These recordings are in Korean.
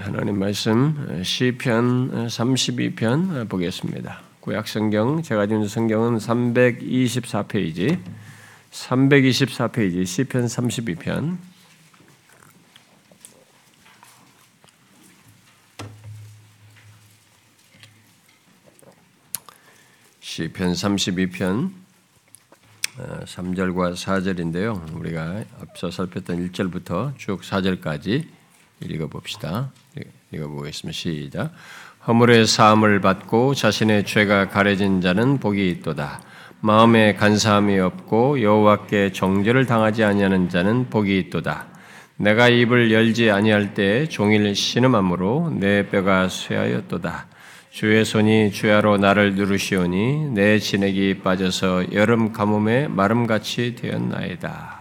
하나님 말씀 시편 32편 보겠습니다. 구약 성경 제가 지금 성경은 324페이지 324페이지 시편 32편 시편 32편 3절과 4절인데요. 우리가 앞서 살폈던 1절부터 쭉 4절까지 읽어봅시다. 읽어보겠습니다. 시작. 허물의 사함을 받고 자신의 죄가 가려진 자는 복이 있도다. 마음에 간사함이 없고 여호와께 정죄를 당하지 아니하는 자는 복이 있도다. 내가 입을 열지 아니할 때 종일 신음함으로 내 뼈가 쇠하였도다. 주의 손이 주야로 나를 누르시오니 내 진액이 빠져서 여름 가뭄에 마름같이 되었나이다.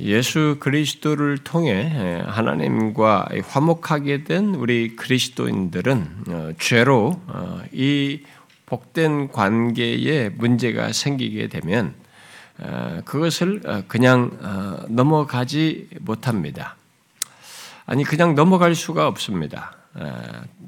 예수 그리스도를 통해 하나님과 화목하게 된 우리 그리스도인들은 어, 죄로 어, 이 복된 관계에 문제가 생기게 되면 어, 그것을 그냥 넘어가지 못합니다. 아니 그냥 넘어갈 수가 없습니다.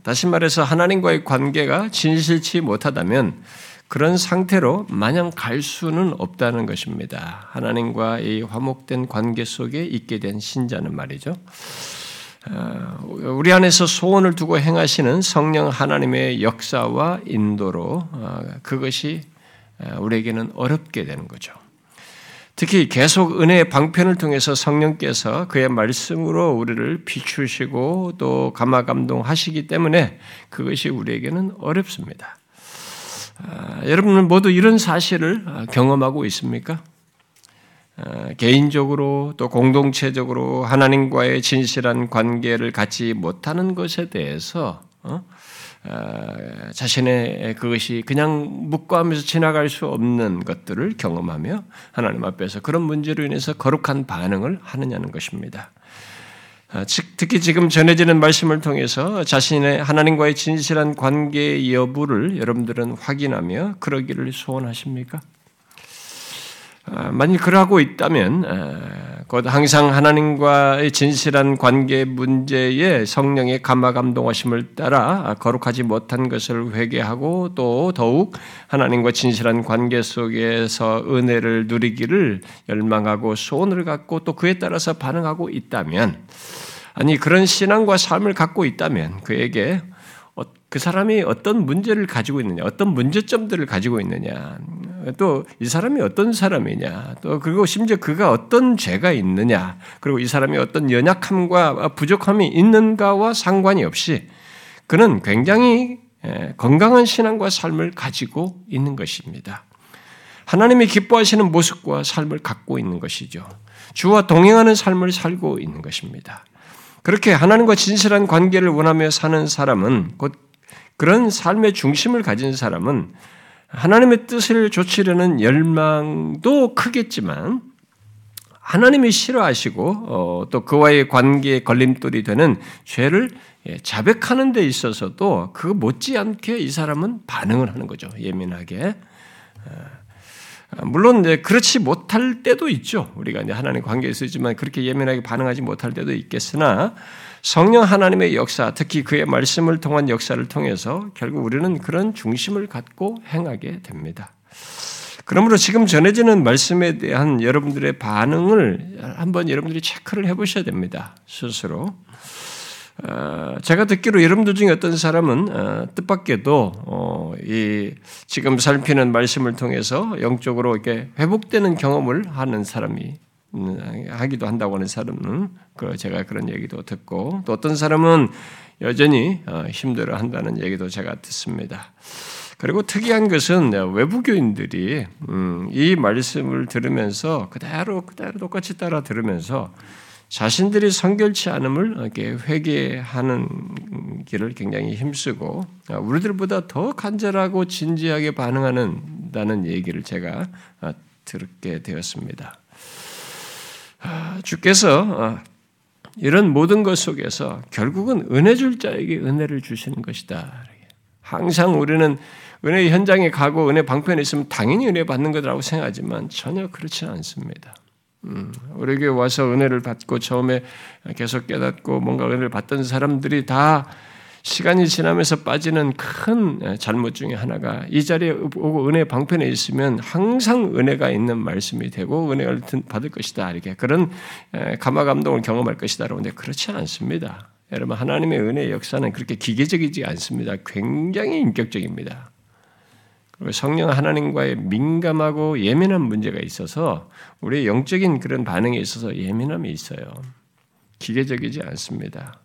다시 말해서 하나님과의 관계가 진실치 못하다면 그런 상태로 마냥 갈 수는 없다는 것입니다. 하나님과 이 화목된 관계 속에 있게 된 신자는 말이죠. 어, 우리 안에서 소원을 두고 행하시는 성령 하나님의 역사와 인도로 어, 그것이 어, 우리에게는 어렵게 되는 거죠. 특히 계속 은혜의 방편을 통해서 성령께서 그의 말씀으로 우리를 비추시고 또 감화 감동하시기 때문에 그것이 우리에게는 어렵습니다. 아, 여러분은 모두 이런 사실을 아, 경험하고 있습니까? 아, 개인적으로 또 공동체적으로 하나님과의 진실한 관계를 갖지 못하는 것에 대해서 어? 자신의 그것이 그냥 묵과하면서 지나갈 수 없는 것들을 경험하며 하나님 앞에서 그런 문제로 인해서 거룩한 반응을 하느냐는 것입니다. 아, 특히 지금 전해지는 말씀을 통해서 자신의 하나님과의 진실한 관계 여부를 여러분들은 확인하며 그러기를 소원하십니까? 아, 만일 그러고 있다면 아, 곧 항상 하나님과의 진실한 관계 문제에 성령의 감화 감동하심을 따라 거룩하지 못한 것을 회개하고 또 더욱 하나님과 진실한 관계 속에서 은혜를 누리기를 열망하고 소원을 갖고 또 그에 따라서 반응하고 있다면 아니 그런 신앙과 삶을 갖고 있다면 그에게 어, 그 사람이 어떤 문제를 가지고 있느냐, 어떤 문제점들을 가지고 있느냐, 또 이 사람이 어떤 사람이냐, 또 그리고 심지어 그가 어떤 죄가 있느냐, 그리고 이 사람이 어떤 연약함과 부족함이 있는가와 상관이 없이 그는 굉장히 건강한 신앙과 삶을 가지고 있는 것입니다. 하나님이 기뻐하시는 모습과 삶을 갖고 있는 것이죠. 주와 동행하는 삶을 살고 있는 것입니다. 그렇게 하나님과 진실한 관계를 원하며 사는 사람은 곧 그런 삶의 중심을 가진 사람은 하나님의 뜻을 좇으려는 열망도 크겠지만 하나님이 싫어하시고 어, 또 그와의 관계에 걸림돌이 되는 죄를 예, 자백하는 데 있어서도 그 못지않게 이 사람은 반응을 하는 거죠. 예민하게. 어, 물론 이제 그렇지 못할 때도 있죠. 우리가 이제 하나님 관계에 있지만 그렇게 예민하게 반응하지 못할 때도 있겠으나 성령 하나님의 역사, 특히 그의 말씀을 통한 역사를 통해서 결국 우리는 그런 중심을 갖고 행하게 됩니다. 그러므로 지금 전해지는 말씀에 대한 여러분들의 반응을 한번 여러분들이 체크를 해보셔야 됩니다. 스스로. 어, 제가 듣기로 여러분들 중에 어떤 사람은 어, 뜻밖에도 어, 이 지금 살피는 말씀을 통해서 영적으로 이렇게 회복되는 경험을 하는 사람이 음, 하기도 한다고 하는 사람은 그 제가 그런 얘기도 듣고 또 어떤 사람은 여전히 힘들어 한다는 얘기도 제가 듣습니다. 그리고 특이한 것은 외부교인들이 음, 이 말씀을 들으면서 그대로 그대로 똑같이 따라 들으면서 자신들이 성결치 않음을 이렇게 회개하는 길을 굉장히 힘쓰고 우리들보다 더 간절하고 진지하게 반응하는다는 얘기를 제가 듣게 되었습니다. 아, 주께서 아, 이런 모든 것 속에서 결국은 은혜 줄 자에게 은혜를 주시는 것이다. 항상 우리는 은혜 현장에 가고 은혜 방편에 있으면 당연히 은혜 받는 거라고 생각하지만 전혀 그렇지 않습니다. 음, 우리에게 와서 은혜를 받고 처음에 계속 깨닫고 뭔가 은혜를 받던 사람들이 다 시간이 지나면서 빠지는 큰 잘못 중에 하나가 이 자리에 오고 은혜 방편에 있으면 항상 은혜가 있는 말씀이 되고 은혜를 받을 것이다 이렇게 그런 감화 감동을 경험할 것이다라고 하는데 그렇지 않습니다. 여러분 하나님의 은혜의 역사는 그렇게 기계적이지 않습니다. 굉장히 인격적입니다. 그리고 성령 하나님과의 민감하고 예민한 문제가 있어서 우리의 영적인 그런 반응에 있어서 예민함이 있어요. 기계적이지 않습니다.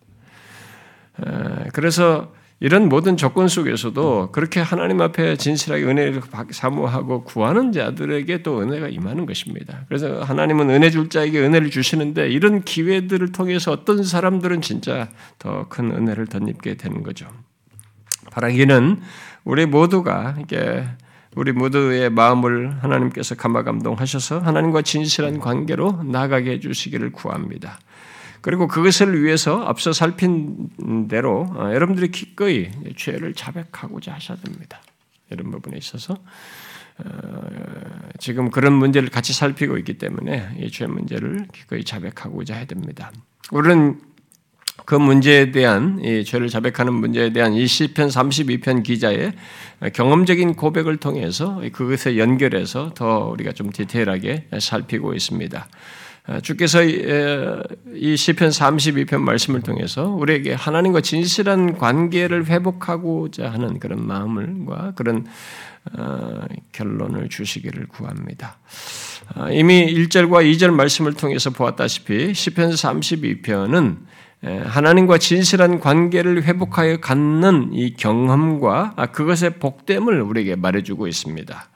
그래서 이런 모든 조건 속에서도 그렇게 하나님 앞에 진실하게 은혜를 사모하고 구하는 자들에게 또 은혜가 임하는 것입니다. 그래서 하나님은 은혜 줄 자에게 은혜를 주시는데 이런 기회들을 통해서 어떤 사람들은 진짜 더 큰 은혜를 덧입게 되는 거죠. 바라기는 우리 모두가 이게 우리 모두의 마음을 하나님께서 감화 감동하셔서 하나님과 진실한 관계로 나가게 해 주시기를 구합니다. 그리고 그것을 위해서 앞서 살핀 대로 어, 여러분들이 기꺼이 죄를 자백하고자 하셔야 됩니다. 이런 부분에 있어서 어, 지금 그런 문제를 같이 살피고 있기 때문에 이 죄 문제를 기꺼이 자백하고자 해야 됩니다. 우리는 그 문제에 대한 이 죄를 자백하는 문제에 대한 이 시편 32편 기자의 경험적인 고백을 통해서 그것에 연결해서 더 우리가 좀 디테일하게 살피고 있습니다. 어, 주께서 이 시편 32편 말씀을 통해서 우리에게 하나님과 진실한 관계를 회복하고자 하는 그런 마음을과 그런 어, 결론을 주시기를 구합니다. 어, 이미 1절과 2절 말씀을 통해서 보았다시피 시편 32편은 하나님과 진실한 관계를 회복하여 갖는 이 경험과 그것의 복됨을 우리에게 말해주고 있습니다.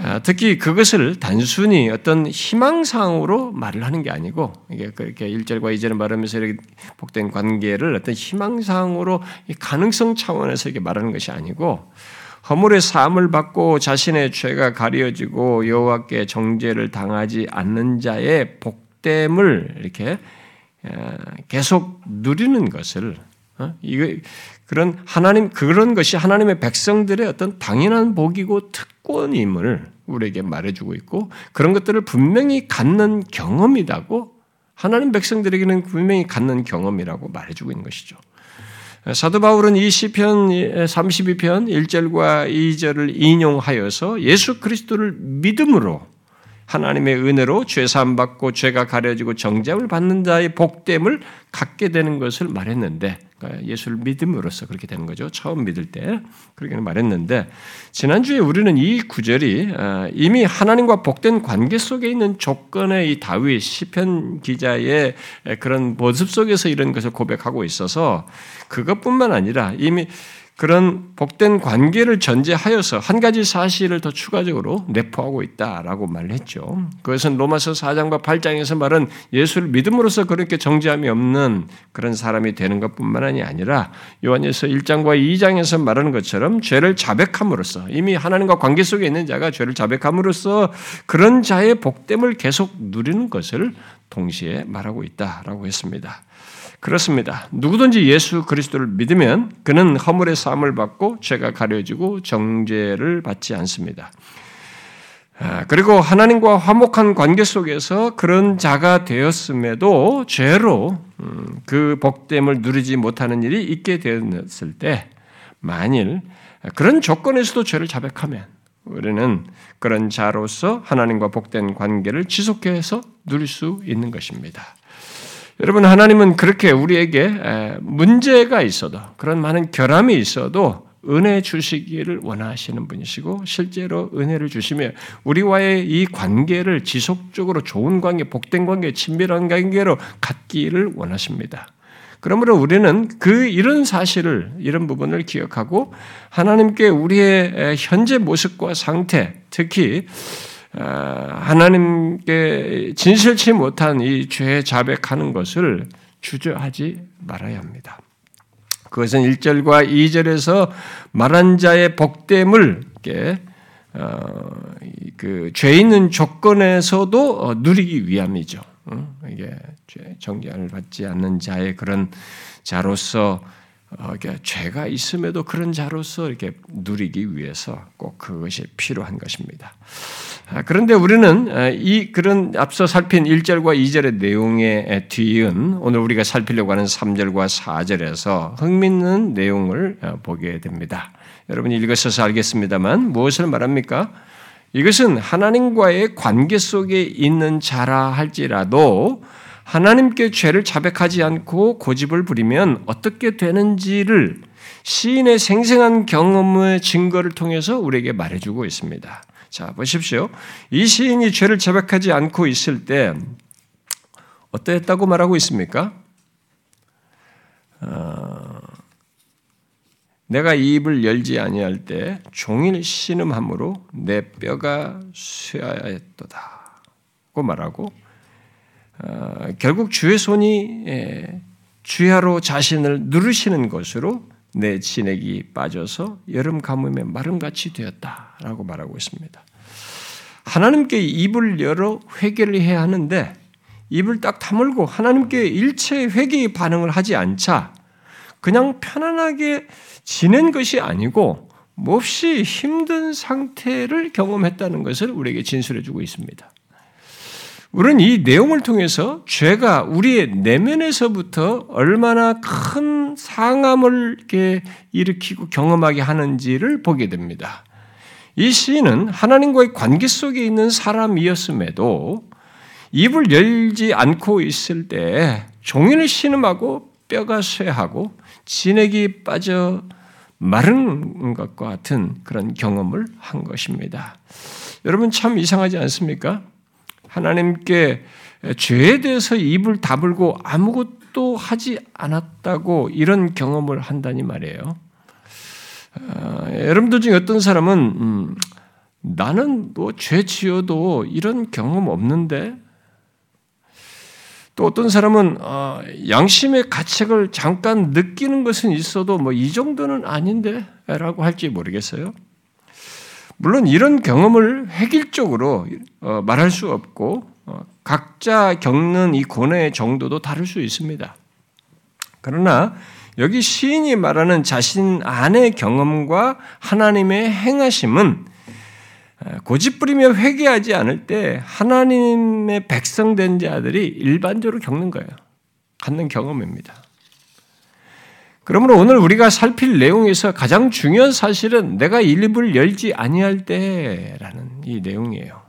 아, 특히 그것을 단순히 어떤 희망상으로 말을 하는 게 아니고 이게 그렇게 1절과 2절을 말하면서 이렇게 복된 관계를 어떤 희망상으로 가능성 차원에서 이렇게 말하는 것이 아니고 허물의 사함을 받고 자신의 죄가 가려지고 여호와께 정죄를 당하지 않는 자의 복됨을 이렇게 아, 계속 누리는 것을 어? 이거 그런 하나님 그런 것이 하나님의 백성들의 어떤 당연한 복이고 특권임을 우리에게 말해주고 있고 그런 것들을 분명히 갖는 경험이라고 하나님 백성들에게는 분명히 갖는 경험이라고 말해주고 있는 것이죠. 사도 바울은 이 시편 32편 1절과 2절을 인용하여서 예수 그리스도를 믿음으로 하나님의 은혜로 죄 사함 받고 죄가 가려지고 정죄을 받는 자의 복됨을 갖게 되는 것을 말했는데 그러니까 예수를 믿음으로써 그렇게 되는 거죠. 처음 믿을 때 그렇게 말했는데 지난주에 우리는 이 구절이 아, 이미 하나님과 복된 관계 속에 있는 조건의 이 다윗 시편 기자의 그런 모습 속에서 이런 것을 고백하고 있어서 그것뿐만 아니라 이미 그런 복된 관계를 전제하여서 한 가지 사실을 더 추가적으로 내포하고 있다라고 말을 했죠. 그것은 로마서 4장과 8장에서 말은 예수를 믿음으로써 그렇게 정죄함이 없는 그런 사람이 되는 것뿐만 아니라 요한에서 1장과 2장에서 말하는 것처럼 죄를 자백함으로써 이미 하나님과 관계 속에 있는 자가 죄를 자백함으로써 그런 자의 복됨을 계속 누리는 것을 동시에 말하고 있다라고 했습니다. 그렇습니다. 누구든지 예수 그리스도를 믿으면 그는 허물의 사함을 받고 죄가 가려지고 정죄를 받지 않습니다. 아, 그리고 하나님과 화목한 관계 속에서 그런 자가 되었음에도 죄로 음, 그 복됨을 누리지 못하는 일이 있게 되었을 때 만일 그런 조건에서도 죄를 자백하면 우리는 그런 자로서 하나님과 복된 관계를 지속해서 누릴 수 있는 것입니다. 여러분 하나님은 그렇게 우리에게 문제가 있어도 그런 많은 결함이 있어도 은혜 주시기를 원하시는 분이시고 실제로 은혜를 주시며 우리와의 이 관계를 지속적으로 좋은 관계, 복된 관계, 친밀한 관계로 갖기를 원하십니다. 그러므로 우리는 그 이런 사실을 이런 부분을 기억하고 하나님께 우리의 현재 모습과 상태, 특히 아, 하나님께 진실치 못한 이죄 자백하는 것을 주저하지 말아야 합니다. 그것은 1절과 2절에서 말한 자의 복됨을 어, 그죄 있는 조건에서도 어, 누리기 위함이죠. 이게 정죄를 받지 않는 자의 그런 자로서 어, 죄가 있음에도 그런 자로서 이렇게 누리기 위해서 꼭 그것이 필요한 것입니다. 아, 그런데 우리는 아, 이 그런 앞서 살핀 1절과 2절의 내용에 뒤은 오늘 우리가 살피려고 하는 3절과 4절에서 흥미있는 내용을 아, 보게 됩니다. 여러분이 읽으셔서 알겠습니다만 무엇을 말합니까? 이것은 하나님과의 관계 속에 있는 자라 할지라도 하나님께 죄를 자백하지 않고 고집을 부리면 어떻게 되는지를 시인의 생생한 경험의 증거를 통해서 우리에게 말해주고 있습니다. 자, 보십시오. 이 시인이 죄를 자백하지 않고 있을 때 어떠했다고 말하고 있습니까? 어, 내가 입을 열지 아니할 때 종일 신음함으로 내 뼈가 쇠하였도다고 말하고 어, 결국 주의 손이 예, 주야로 자신을 누르시는 것으로 내 진액이 빠져서 여름 가뭄에 마름같이 되었다라고 말하고 있습니다. 하나님께 입을 열어 회개를 해야 하는데 입을 딱 다물고 하나님께 일체 회개의 반응을 하지 않자 그냥 편안하게 지낸 것이 아니고 몹시 힘든 상태를 경험했다는 것을 우리에게 진술해 주고 있습니다. 우리는 이 내용을 통해서 죄가 우리의 내면에서부터 얼마나 큰 상함을 일으키고 경험하게 하는지를 보게 됩니다. 이 시인은 하나님과의 관계 속에 있는 사람이었음에도 입을 열지 않고 있을 때 종일 신음하고 뼈가 쇠하고 진액이 빠져 마른 것과 같은 그런 경험을 한 것입니다. 여러분 참 이상하지 않습니까? 하나님께 죄에 대해서 입을 다물고 아무것도 하지 않았다고 이런 경험을 한다니 말이에요. 어, 여러분들 중에 어떤 사람은 음, 나는 뭐 죄 지어도 이런 경험 없는데 또 어떤 사람은 어, 양심의 가책을 잠깐 느끼는 것은 있어도 뭐 이 정도는 아닌데라고 할지 모르겠어요. 물론 이런 경험을 획일적으로 어, 말할 수 없고 어, 각자 겪는 이 고뇌의 정도도 다를 수 있습니다. 그러나 여기 시인이 말하는 자신 안의 경험과 하나님의 행하심은 어, 고집부리며 회개하지 않을 때 하나님의 백성된 자들이 일반적으로 겪는 거예요. 갖는 경험입니다. 그러므로 오늘 우리가 살필 내용에서 가장 중요한 사실은 내가 일입을 열지 아니할 때라는 이 내용이에요.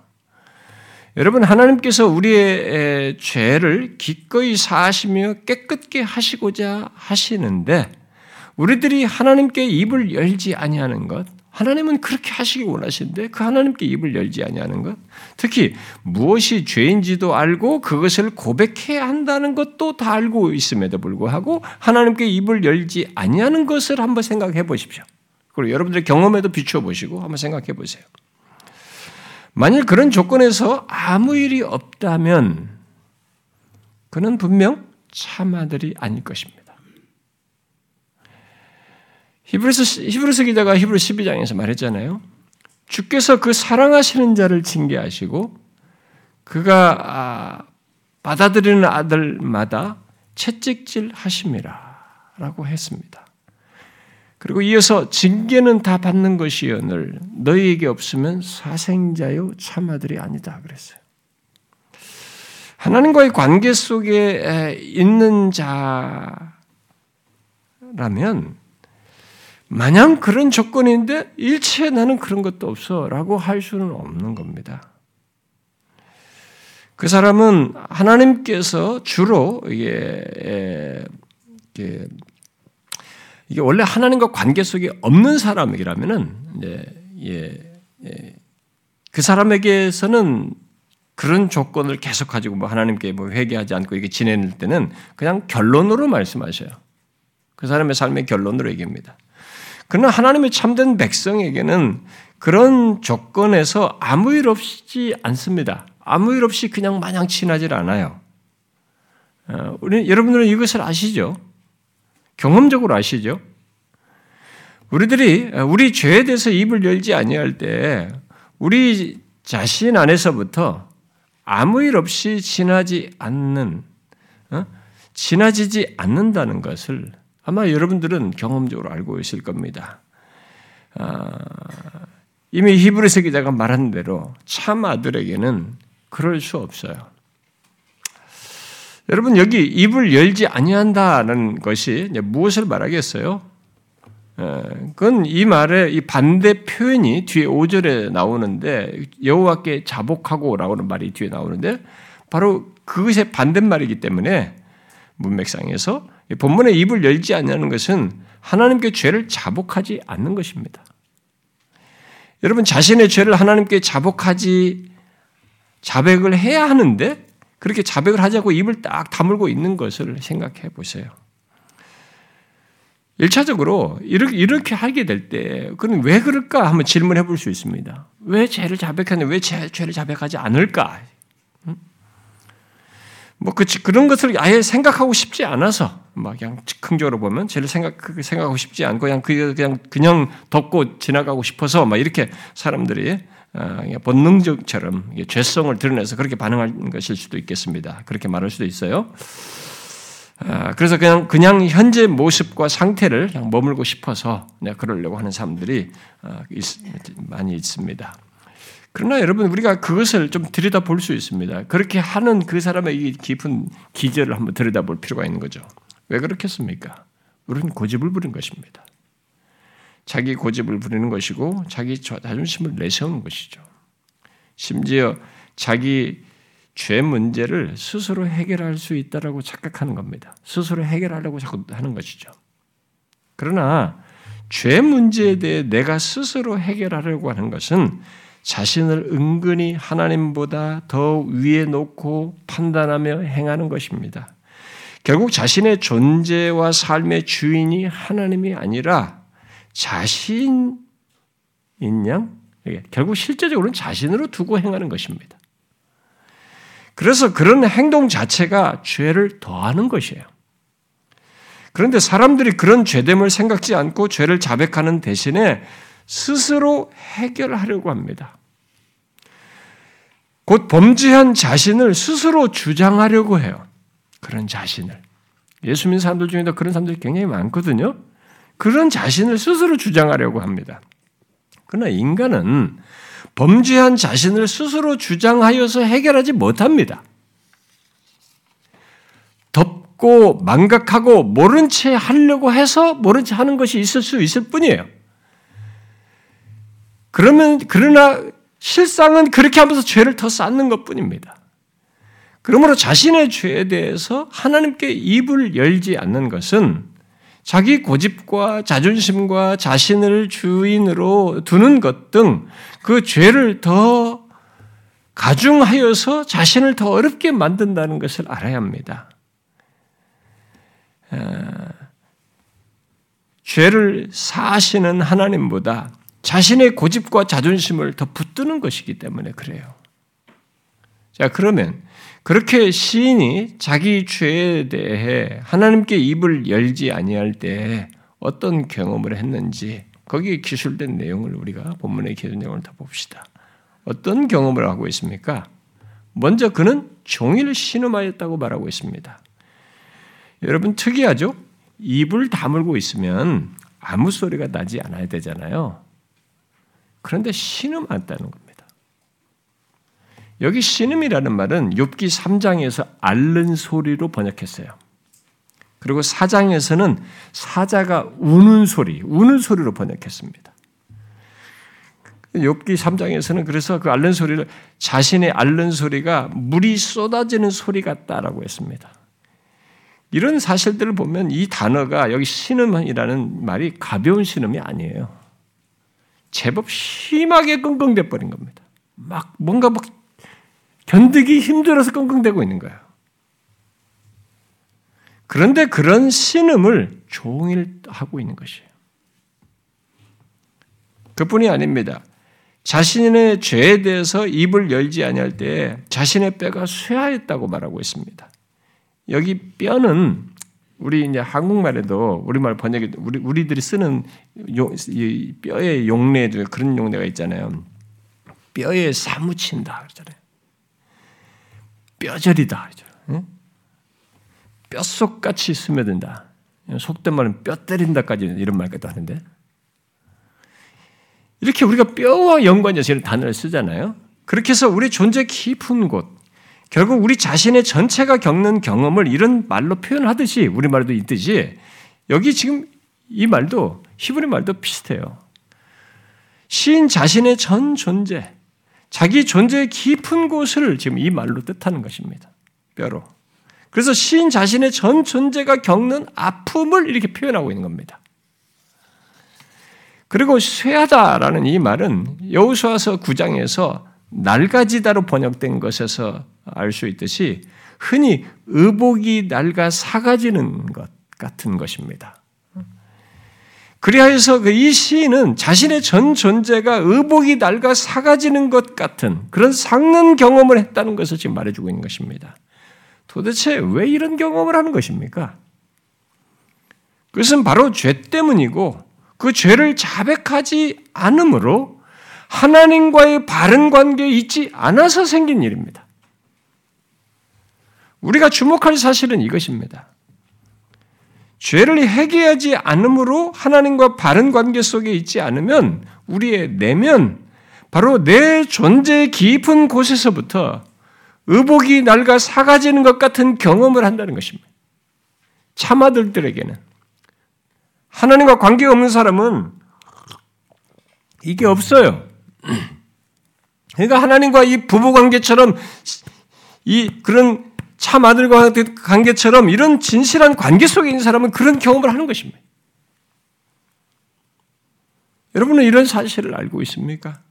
여러분 하나님께서 우리의 죄를 기꺼이 사하시며 깨끗게 하시고자 하시는데 우리들이 하나님께 입을 열지 아니하는 것 하나님은 그렇게 하시기 원하시는데 그 하나님께 입을 열지 아니하는 것, 특히 무엇이 죄인지도 알고 그것을 고백해야 한다는 것도 다 알고 있음에도 불구하고 하나님께 입을 열지 아니하는 것을 한번 생각해 보십시오. 그리고 여러분들의 경험에도 비추어 보시고 한번 생각해 보세요. 만일 그런 조건에서 아무 일이 없다면 그는 분명 참아들이 아닐 것입니다. 히브리서, 히브리서 기자가 히브리 12장에서 말했잖아요. 주께서 그 사랑하시는 자를 징계하시고 그가 아, 받아들이는 아들마다 채찍질 하심이라 라고 했습니다. 그리고 이어서 징계는 다 받는 것이여늘 너희에게 없으면 사생자요 참아들이 아니다 그랬어요. 하나님과의 관계 속에 있는 자라면 마냥 그런 조건인데 일체 나는 그런 것도 없어라고 할 수는 없는 겁니다. 그 사람은 하나님께서 주로 이게, 이게, 이게 원래 하나님과 관계 속에 없는 사람이라면은 예, 예, 그 사람에게서는 그런 조건을 계속 가지고 뭐 하나님께 뭐 회개하지 않고 이게 지낼 때는 그냥 결론으로 말씀하셔요. 그 사람의 삶의 결론으로 얘기합니다. 그러나 하나님의 참된 백성에게는 그런 조건에서 아무 일 없지 않습니다. 아무 일 없이 그냥 마냥 친하질 않아요. 어, 우리 여러분들은 이것을 아시죠? 경험적으로 아시죠? 우리들이 우리 죄에 대해서 입을 열지 아니할 때 우리 자신 안에서부터 아무 일 없이 지나지 않는 어? 지나지지 않는다는 것을 아마 여러분들은 경험적으로 알고 있을 겁니다. 아, 이미 히브리서 기자가 말한 대로 참 아들에게는 그럴 수 없어요. 여러분 여기 입을 열지 아니한다는 것이 무엇을 말하겠어요? 그건 이 말의 이 반대 표현이 뒤에 5절에 나오는데 여호와께 자복하고라고는 말이 뒤에 나오는데 바로 그것의 반대말이기 때문에 문맥상에서 본문의 입을 열지 않냐는 것은 하나님께 죄를 자복하지 않는 것입니다. 여러분 자신의 죄를 하나님께 자복하지 자백을 해야 하는데 그렇게 자백을 하자고 입을 딱 다물고 있는 것을 생각해 보세요. 1차적으로 이렇게, 이렇게 하게 될 때, 그럼 왜 그럴까? 한번 질문해 볼 수 있습니다. 왜 죄를 자백하는데 왜 죄, 죄를 자백하지 않을까? 뭐, 그, 그런 것을 아예 생각하고 싶지 않아서, 막 그냥 즉흥적으로 보면 죄를 생각, 생각하고 싶지 않고 그냥, 그냥, 그냥 덮고 지나가고 싶어서 막 이렇게 사람들이 어, 본능적처럼 죄성을 드러내서 그렇게 반응하는 것일 수도 있겠습니다. 그렇게 말할 수도 있어요. 아, 그래서 그냥 그냥 현재 모습과 상태를 그냥 머물고 싶어서 그러려고 하는 사람들이 아, 많이 있습니다. 그러나 여러분 우리가 그것을 좀 들여다 볼 수 있습니다. 그렇게 하는 그 사람의 이 깊은 기절을 한번 들여다 볼 필요가 있는 거죠. 왜 그렇겠습니까? 우리는 고집을 부린 것입니다. 자기 고집을 부리는 것이고 자기 자존심을 내세우는 것이죠. 심지어 자기 죄 문제를 스스로 해결할 수 있다라고 착각하는 겁니다. 스스로 해결하려고 자꾸 하는 것이죠. 그러나 죄 문제에 대해 내가 스스로 해결하려고 하는 것은 자신을 은근히 하나님보다 더 위에 놓고 판단하며 행하는 것입니다. 결국 자신의 존재와 삶의 주인이 하나님이 아니라 자신인 양, 결국 실제적으로는 자신으로 두고 행하는 것입니다. 그래서 그런 행동 자체가 죄를 더하는 것이에요. 그런데 사람들이 그런 죄됨을 생각지 않고 죄를 자백하는 대신에 스스로 해결하려고 합니다. 곧 범죄한 자신을 스스로 주장하려고 해요. 그런 자신을. 예수 믿는 사람들 중에도 그런 사람들이 굉장히 많거든요. 그런 자신을 스스로 주장하려고 합니다. 그러나 인간은 범죄한 자신을 스스로 주장하여서 해결하지 못합니다. 덮고 망각하고 모른 채 하려고 해서 모른 채 하는 것이 있을 수 있을 뿐이에요. 그러면 그러나 실상은 그렇게 하면서 죄를 더 쌓는 것 뿐입니다. 그러므로 자신의 죄에 대해서 하나님께 입을 열지 않는 것은 자기 고집과 자존심과 자신을 주인으로 두는 것 등 그 죄를 더 가중하여서 자신을 더 어렵게 만든다는 것을 알아야 합니다. 죄를 사하시는 하나님보다 자신의 고집과 자존심을 더 붙드는 것이기 때문에 그래요. 자, 그러면 그렇게 시인이 자기 죄에 대해 하나님께 입을 열지 아니할 때 어떤 경험을 했는지 거기에 기술된 내용을 우리가 본문의 내용을 다 봅시다. 어떤 경험을 하고 있습니까? 먼저 그는 종일 신음하였다고 말하고 있습니다. 여러분 특이하죠? 입을 다물고 있으면 아무 소리가 나지 않아야 되잖아요. 그런데 신음했다는 겁니다. 여기 신음이라는 말은 욥기 3장에서 앓는 소리로 번역했어요. 그리고 4장에서는 사자가 우는 소리, 우는 소리로 번역했습니다. 욥기 3장에서는 그래서 그 앓는 소리를 자신의 앓는 소리가 물이 쏟아지는 소리 같다라고 했습니다. 이런 사실들을 보면 이 단어가 여기 신음이라는 말이 가벼운 신음이 아니에요. 제법 심하게 끙끙대 버린 겁니다. 막 뭔가 막 견디기 힘들어서 끙끙대고 있는 거예요. 그런데 그런 신음을 종일 하고 있는 것이에요. 그뿐이 아닙니다. 자신의 죄에 대해서 입을 열지 아니할 때 자신의 뼈가 쇠하였다고 말하고 있습니다. 여기 뼈는 우리 이제 한국말에도 우리말 번역에 우리 우리들이 쓰는 요, 뼈의 용례도 그런 용례가 있잖아요. 뼈에 사무친다 그러잖아요. 뼈저리다. 뼛속 같이 스며든다. 속된 말은 뼈 때린다까지 이런 말까지 하는데 이렇게 우리가 뼈와 연관해서 이런 단어를 쓰잖아요. 그렇게 해서 우리 존재 깊은 곳, 결국 우리 자신의 전체가 겪는 경험을 이런 말로 표현하듯이 우리말도 있듯이 여기 지금 이 말도 히브리 말도 비슷해요. 시인 자신의 전 존재, 자기 존재의 깊은 곳을 지금 이 말로 뜻하는 것입니다. 뼈로. 그래서 시인 자신의 전 존재가 겪는 아픔을 이렇게 표현하고 있는 겁니다. 그리고 쇠하다라는 이 말은 여우수아서 9장에서 낡아지다로 번역된 것에서 알 수 있듯이 흔히 의복이 낡아 사가지는 것 같은 것입니다. 그리하여서 그이 시인은 자신의 전 존재가 의복이 낡아 사가지는 것 같은 그런 삭는 경험을 했다는 것을 지금 말해주고 있는 것입니다. 도대체 왜 이런 경험을 하는 것입니까? 그것은 바로 죄 때문이고 그 죄를 자백하지 않으므로 하나님과의 바른 관계에 있지 않아서 생긴 일입니다. 우리가 주목할 사실은 이것입니다. 죄를 해결하지 않으므로 하나님과 바른 관계 속에 있지 않으면 우리의 내면, 바로 내 존재의 깊은 곳에서부터 의복이 낡아 사가지는 것 같은 경험을 한다는 것입니다. 참아들들에게는. 하나님과 관계가 없는 사람은 이게 없어요. 그러니까 하나님과 이 부부 관계처럼 이 그런 참 아들과 관계처럼 이런 진실한 관계 속에 있는 사람은 그런 경험을 하는 것입니다. 여러분은 이런 사실을 알고 있습니까?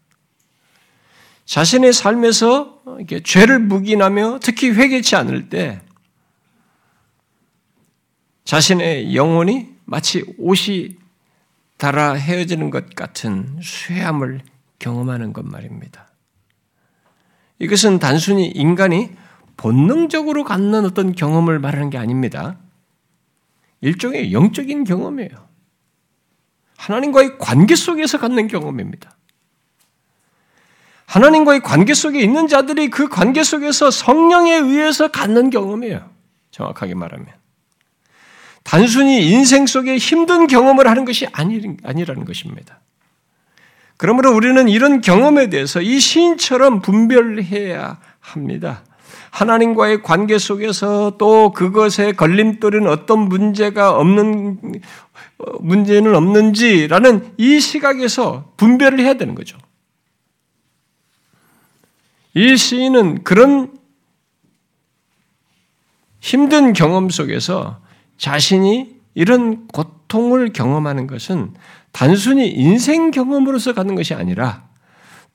자신의 삶에서 죄를 묵인하며 특히 회개치 않을 때 자신의 영혼이 마치 옷이 달아 헤어지는 것 같은 쇠함을 경험하는 것 말입니다. 이것은 단순히 인간이 본능적으로 갖는 어떤 경험을 말하는 게 아닙니다. 일종의 영적인 경험이에요. 하나님과의 관계 속에서 갖는 경험입니다. 하나님과의 관계 속에 있는 자들이 그 관계 속에서 성령에 의해서 갖는 경험이에요. 정확하게 말하면. 단순히 인생 속에 힘든 경험을 하는 것이 아니라는 것입니다. 그러므로 우리는 이런 경험에 대해서 이 시인처럼 분별해야 합니다. 하나님과의 관계 속에서 또 그것에 걸림돌은 어떤 문제가 없는 문제는 없는지라는 이 시각에서 분별을 해야 되는 거죠. 이 시인은 그런 힘든 경험 속에서 자신이 이런 고통을 경험하는 것은 단순히 인생 경험으로서 갖는 것이 아니라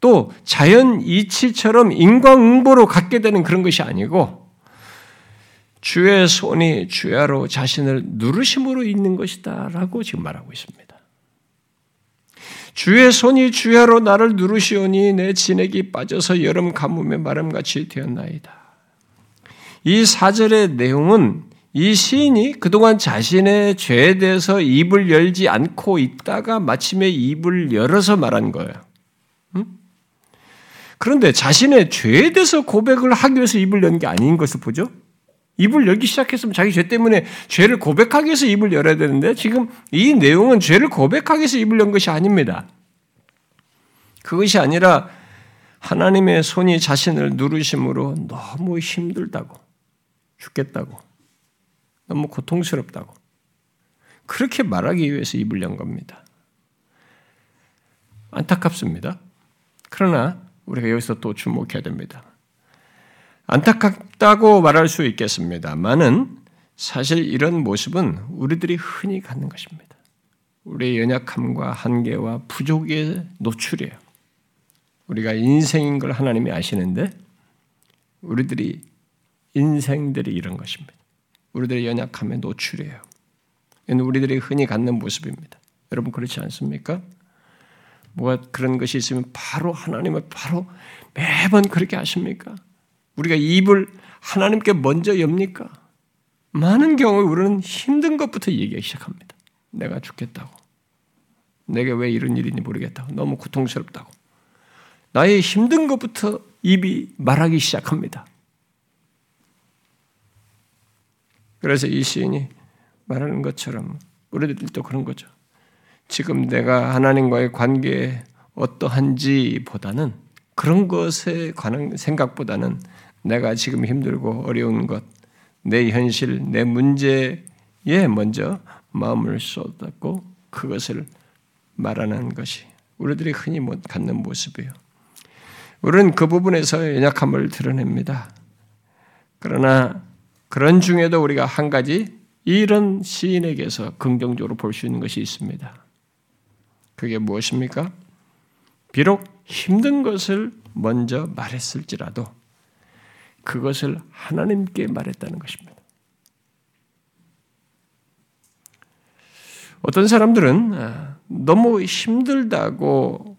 또 자연 이치처럼 인과응보로 갖게 되는 그런 것이 아니고 주의 손이 주야로 자신을 누르심으로 있는 것이다라고 지금 말하고 있습니다. 주의 손이 주야로 나를 누르시오니 내 진액이 빠져서 여름 가뭄에 마름같이 되었나이다. 이 사절의 내용은 이 시인이 그동안 자신의 죄에 대해서 입을 열지 않고 있다가 마침에 입을 열어서 말한 거예요. 그런데 자신의 죄에 대해서 고백을 하기 위해서 입을 연 게 아닌 것을 보죠. 입을 열기 시작했으면 자기 죄 때문에 죄를 고백하기 위해서 입을 열어야 되는데 지금 이 내용은 죄를 고백하기 위해서 입을 연 것이 아닙니다. 그것이 아니라 하나님의 손이 자신을 누르심으로 너무 힘들다고, 죽겠다고, 너무 고통스럽다고, 그렇게 말하기 위해서 입을 연 겁니다. 안타깝습니다. 그러나 우리가 여기서 또 주목해야 됩니다. 안타깝다고 말할 수 있겠습니다만은 사실 이런 모습은 우리들이 흔히 갖는 것입니다. 우리의 연약함과 한계와 부족의 노출이에요. 우리가 인생인 걸 하나님이 아시는데 우리들이 인생들이 이런 것입니다. 우리들의 연약함의 노출이에요. 우리들이 흔히 갖는 모습입니다. 여러분 그렇지 않습니까? 뭐가 그런 것이 있으면 바로 하나님을 바로 매번 그렇게 하십니까? 우리가 입을 하나님께 먼저 엽니까? 많은 경우에 우리는 힘든 것부터 얘기하기 시작합니다. 내가 죽겠다고. 내게 왜 이런 일인지 모르겠다고. 너무 고통스럽다고. 나의 힘든 것부터 입이 말하기 시작합니다. 그래서 이 시인이 말하는 것처럼 우리들도 그런 거죠. 지금 내가 하나님과의 관계에 어떠한지 보다는 그런 것에 관한 생각보다는 내가 지금 힘들고 어려운 것, 내 현실, 내 문제에 먼저 마음을 쏟았고 그것을 말하는 것이 우리들이 흔히 못 갖는 모습이에요. 우리는 그 부분에서 연약함을 드러냅니다. 그러나 그런 중에도 우리가 한 가지 이런 시인에게서 긍정적으로 볼 수 있는 것이 있습니다. 그게 무엇입니까? 비록 힘든 것을 먼저 말했을지라도 그것을 하나님께 말했다는 것입니다. 어떤 사람들은 아, 너무 힘들다고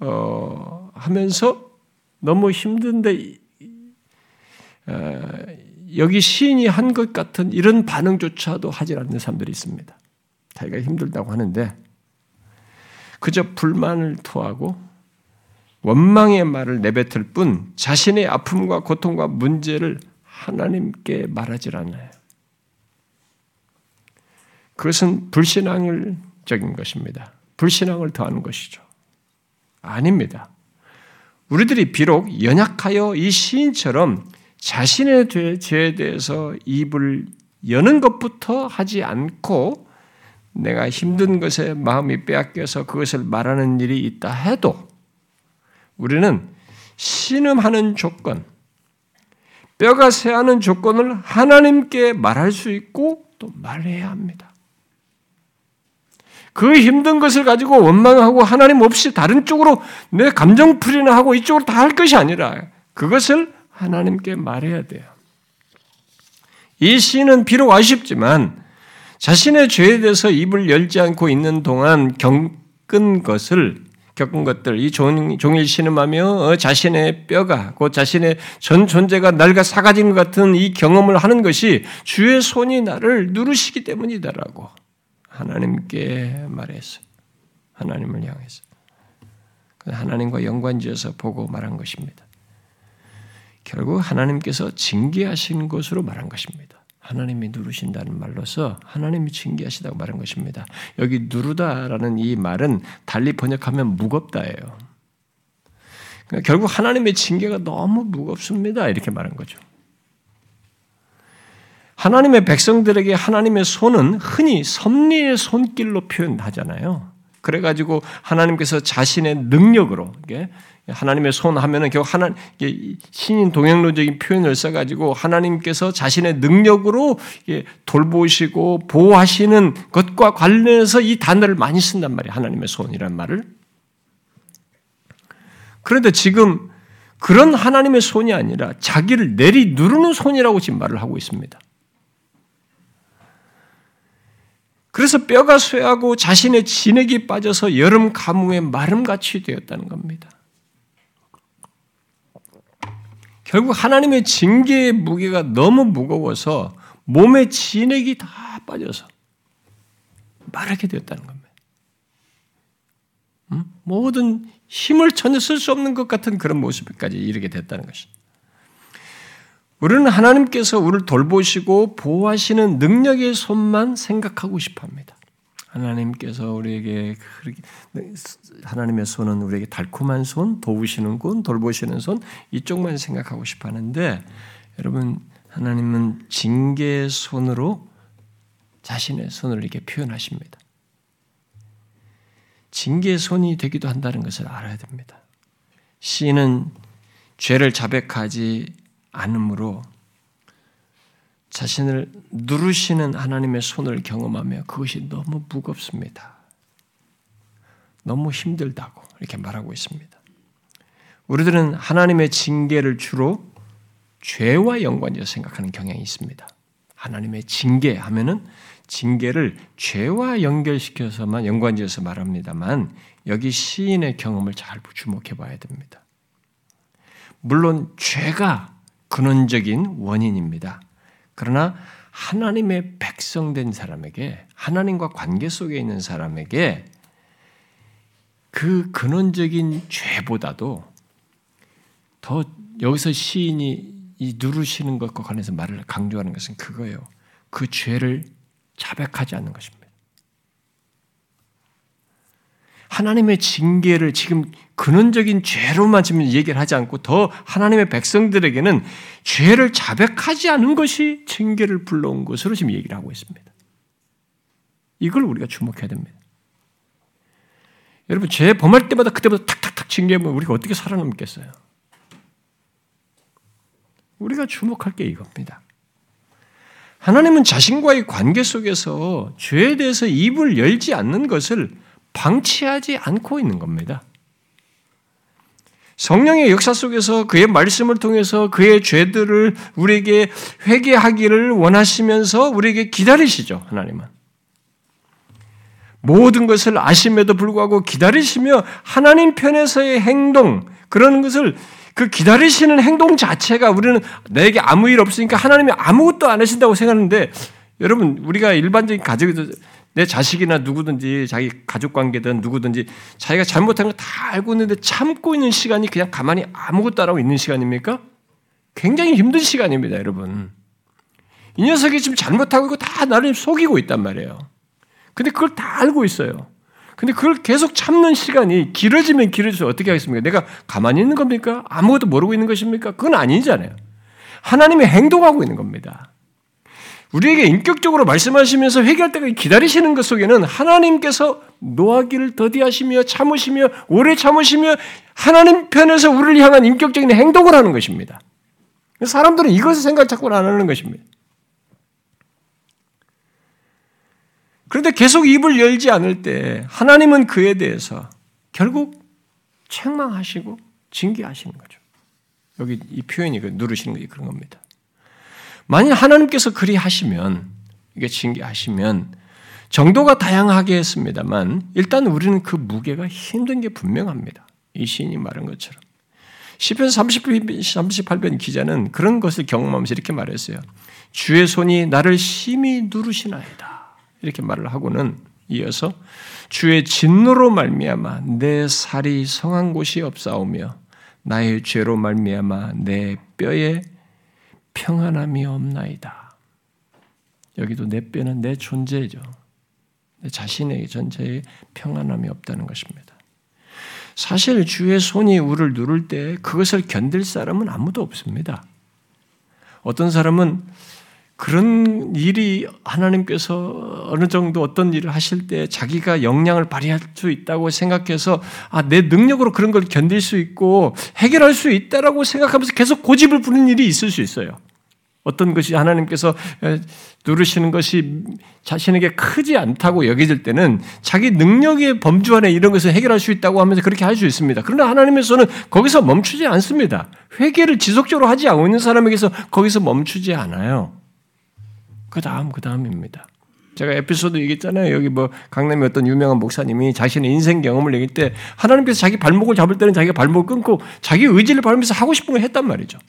어, 하면서 너무 힘든데 어, 여기 시인이 한 것 같은 이런 반응조차도 하지 않는 사람들이 있습니다. 자기가 힘들다고 하는데 그저 불만을 토하고 원망의 말을 내뱉을 뿐 자신의 아픔과 고통과 문제를 하나님께 말하지 않아요. 그것은 불신앙적인 것입니다. 불신앙을 더하는 것이죠. 아닙니다. 우리들이 비록 연약하여 이 시인처럼 자신의 죄에 대해서 입을 여는 것부터 하지 않고 내가 힘든 것에 마음이 빼앗겨서 그것을 말하는 일이 있다 해도 우리는 신음하는 조건, 뼈가 새하는 조건을 하나님께 말할 수 있고 또 말해야 합니다. 그 힘든 것을 가지고 원망하고 하나님 없이 다른 쪽으로 내 감정풀이나 하고 이쪽으로 다 할 것이 아니라 그것을 하나님께 말해야 돼요. 이 시는 비록 아쉽지만 자신의 죄에 대해서 입을 열지 않고 있는 동안 겪은 것을 겪은 것들, 이 종일 신음하며 어, 자신의 뼈가, 곧 자신의 전 존재가 낡아 사가진 것 같은 이 경험을 하는 것이 주의 손이 나를 누르시기 때문이다라고 하나님께 말했어요. 하나님을 향해서. 하나님과 연관지어서 보고 말한 것입니다. 결국 하나님께서 징계하신 것으로 말한 것입니다. 하나님이 누르신다는 말로서 하나님이 징계하시다고 말한 것입니다. 여기 누르다라는 이 말은 달리 번역하면 무겁다예요. 그러니까 결국 하나님의 징계가 너무 무겁습니다. 이렇게 말한 거죠. 하나님의 백성들에게 하나님의 손은 흔히 섭리의 손길로 표현하잖아요. 그래가지고 하나님께서 자신의 능력으로 하나님의 손 하면은 결국 하나 신인 동행론적인 표현을 써가지고 하나님께서 자신의 능력으로 돌보시고 보호하시는 것과 관련해서 이 단어를 많이 쓴단 말이에요. 하나님의 손이란 말을. 그런데 지금 그런 하나님의 손이 아니라 자기를 내리 누르는 손이라고 지금 말을 하고 있습니다. 그래서 뼈가 쇠하고 자신의 진액이 빠져서 여름 가뭄에 마름같이 되었다는 겁니다. 결국 하나님의 징계의 무게가 너무 무거워서 몸의 진액이 다 빠져서 마르게 되었다는 겁니다. 음? 모든 힘을 전혀 쓸 수 없는 것 같은 그런 모습까지 이르게 됐다는 것이. 우리는 하나님께서 우리를 돌보시고 보호하시는 능력의 손만 생각하고 싶어 합니다. 하나님께서 우리에게 하나님의 손은 우리에게 달콤한 손, 도우시는 손, 돌보시는 손 이쪽만 생각하고 싶어 하는데 여러분 하나님은 징계의 손으로 자신의 손을 이렇게 표현하십니다. 징계의 손이 되기도 한다는 것을 알아야 됩니다. 시인은 죄를 자백하지 않으므로 자신을 누르시는 하나님의 손을 경험하며 그것이 너무 무겁습니다. 너무 힘들다고 이렇게 말하고 있습니다. 우리들은 하나님의 징계를 주로 죄와 연관지어 생각하는 경향이 있습니다. 하나님의 징계 하면은 징계를 죄와 연결시켜서만 연관지어서 말합니다만 여기 시인의 경험을 잘 주목해 봐야 됩니다. 물론 죄가 근원적인 원인입니다. 그러나 하나님의 백성된 사람에게 하나님과 관계 속에 있는 사람에게 그 근원적인 죄보다도 더 여기서 시인이 이 누르시는 것과 관해서 말을 강조하는 것은 그거예요. 그 죄를 자백하지 않는 것입니다. 하나님의 징계를 지금 근원적인 죄로만 지금 얘기를 하지 않고 더 하나님의 백성들에게는 죄를 자백하지 않은 것이 징계를 불러온 것으로 지금 얘기를 하고 있습니다. 이걸 우리가 주목해야 됩니다. 여러분, 죄 범할 때마다 그때마다 탁탁탁 징계하면 우리가 어떻게 살아남겠어요? 우리가 주목할 게 이겁니다. 하나님은 자신과의 관계 속에서 죄에 대해서 입을 열지 않는 것을 방치하지 않고 있는 겁니다. 성령의 역사 속에서 그의 말씀을 통해서 그의 죄들을 우리에게 회개하기를 원하시면서 우리에게 기다리시죠, 하나님은. 모든 것을 아심에도 불구하고 기다리시며 하나님 편에서의 행동, 그런 것을 그 기다리시는 행동 자체가 우리는 내게 아무 일 없으니까 하나님이 아무것도 안 하신다고 생각하는데 여러분 우리가 일반적인 가족에도 내 자식이나 누구든지 자기 가족 관계든 누구든지 자기가 잘못한 거 다 알고 있는데 참고 있는 시간이 그냥 가만히 아무것도 안 하고 있는 시간입니까? 굉장히 힘든 시간입니다, 여러분. 이 녀석이 지금 잘못하고 있고 다 나를 속이고 있단 말이에요. 근데 그걸 다 알고 있어요. 근데 그걸 계속 참는 시간이 길어지면 길어져서 어떻게 하겠습니까? 내가 가만히 있는 겁니까? 아무것도 모르고 있는 것입니까? 그건 아니잖아요. 하나님이 행동하고 있는 겁니다. 우리에게 인격적으로 말씀하시면서 회개할 때까지 기다리시는 것 속에는 하나님께서 노하기를 더디하시며 참으시며 오래 참으시며 하나님 편에서 우리를 향한 인격적인 행동을 하는 것입니다. 사람들은 이것을 생각 자꾸 안 하는 것입니다. 그런데 계속 입을 열지 않을 때 하나님은 그에 대해서 결국 책망하시고 징계하시는 거죠. 여기 이 표현이 그 누르시는 게 그런 겁니다. 만일 하나님께서 그리 하시면 이게 징계하시면 정도가 다양하게 했습니다만 일단 우리는 그 무게가 힘든 게 분명합니다. 이 시인이 말한 것처럼. 시편 38편 기자는 그런 것을 경험하면서 이렇게 말했어요. 주의 손이 나를 심히 누르시나이다. 이렇게 말을 하고는 이어서 주의 진노로 말미암아 내 살이 성한 곳이 없사오며 나의 죄로 말미암아 내 뼈에 평안함이 없나이다. 여기도 내 뼈는 내 존재죠. 내 자신의 전체에 평안함이 없다는 것입니다. 사실 주의 손이 우를 누를 때 그것을 견딜 사람은 아무도 없습니다. 어떤 사람은 그런 일이 하나님께서 어느 정도 어떤 일을 하실 때 자기가 역량을 발휘할 수 있다고 생각해서 아, 내 능력으로 그런 걸 견딜 수 있고 해결할 수 있다라고 생각하면서 계속 고집을 부리는 일이 있을 수 있어요. 어떤 것이 하나님께서 누르시는 것이 자신에게 크지 않다고 여겨질 때는 자기 능력의 범주 안에 이런 것을 해결할 수 있다고 하면서 그렇게 할 수 있습니다. 그러나 하나님께서는 거기서 멈추지 않습니다. 회개를 지속적으로 하지 않고 있는 사람에게서 거기서 멈추지 않아요. 그 다음, 그 다음입니다. 제가 에피소드 얘기했잖아요. 여기 뭐 강남의 어떤 유명한 목사님이 자신의 인생 경험을 얘기할 때 하나님께서 자기 발목을 잡을 때는 자기가 발목을 끊고 자기 의지를 발면서 하고 싶은 걸 했단 말이죠.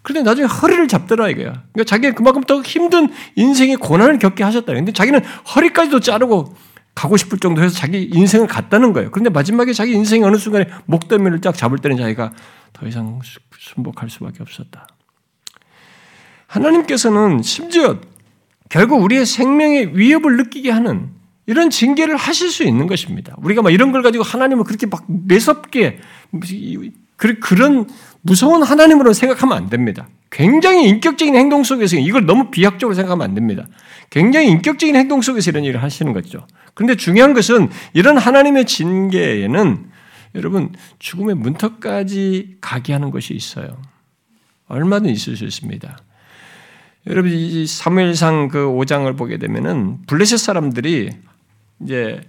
그런데 나중에 허리를 잡더라 이거야. 그러니까 자기가 그만큼 더 힘든 인생의 고난을 겪게 하셨다. 근데 자기는 허리까지도 자르고 가고 싶을 정도 해서 자기 인생을 갔다는 거예요. 그런데 마지막에 자기 인생이 어느 순간에 목덜미를 쫙 잡을 때는 자기가 더 이상 순복할 수밖에 없었다. 하나님께서는 심지어 결국 우리의 생명에 위협을 느끼게 하는 이런 징계를 하실 수 있는 것입니다. 우리가 막 이런 걸 가지고 하나님을 그렇게 막 매섭게 그런 무서운 하나님으로 생각하면 안 됩니다. 굉장히 인격적인 행동 속에서 이걸 너무 비약적으로 생각하면 안 됩니다. 굉장히 인격적인 행동 속에서 이런 일을 하시는 거죠. 그런데 중요한 것은 이런 하나님의 징계에는 여러분 죽음의 문턱까지 가게 하는 것이 있어요. 얼마든 있을 수 있습니다. 여러분 이 사무엘상 그 5장을 보게 되면은 블레셋 사람들이 이제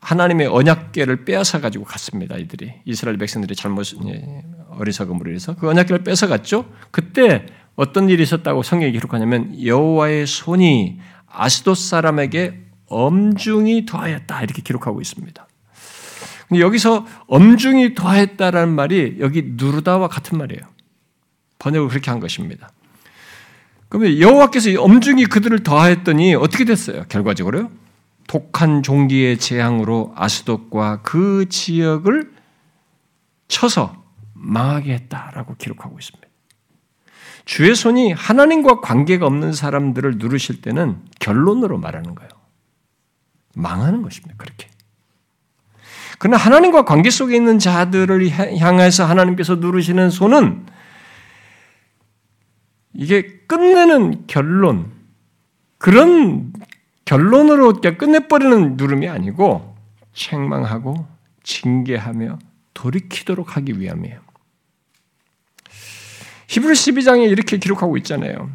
하나님의 언약궤를 빼앗아 가지고 갔습니다. 이들이 이스라엘 백성들이 잘못 예, 어리석음으로 해서 그 언약궤를 뺏어 갔죠. 그때 어떤 일이 있었다고 성경이 기록하냐면 여호와의 손이 아스돗 사람에게 엄중히 더하였다 이렇게 기록하고 있습니다. 근데 여기서 엄중히 더하였다라는 말이 여기 누르다와 같은 말이에요. 번역을 그렇게 한 것입니다. 그러면 여호와께서 엄중히 그들을 더하였더니 어떻게 됐어요? 결과적으로요. 독한 종기의 재앙으로 아스돗과 그 지역을 쳐서 망하게 했다라고 기록하고 있습니다. 주의 손이 하나님과 관계가 없는 사람들을 누르실 때는 결론으로 말하는 거예요. 망하는 것입니다. 그렇게. 그러나 하나님과 관계 속에 있는 자들을 향해서 하나님께서 누르시는 손은 이게 끝내는 결론, 그런 결론으로 끝내버리는 누름이 아니고 책망하고 징계하며 돌이키도록 하기 위함이에요. 히브리 12장에 이렇게 기록하고 있잖아요.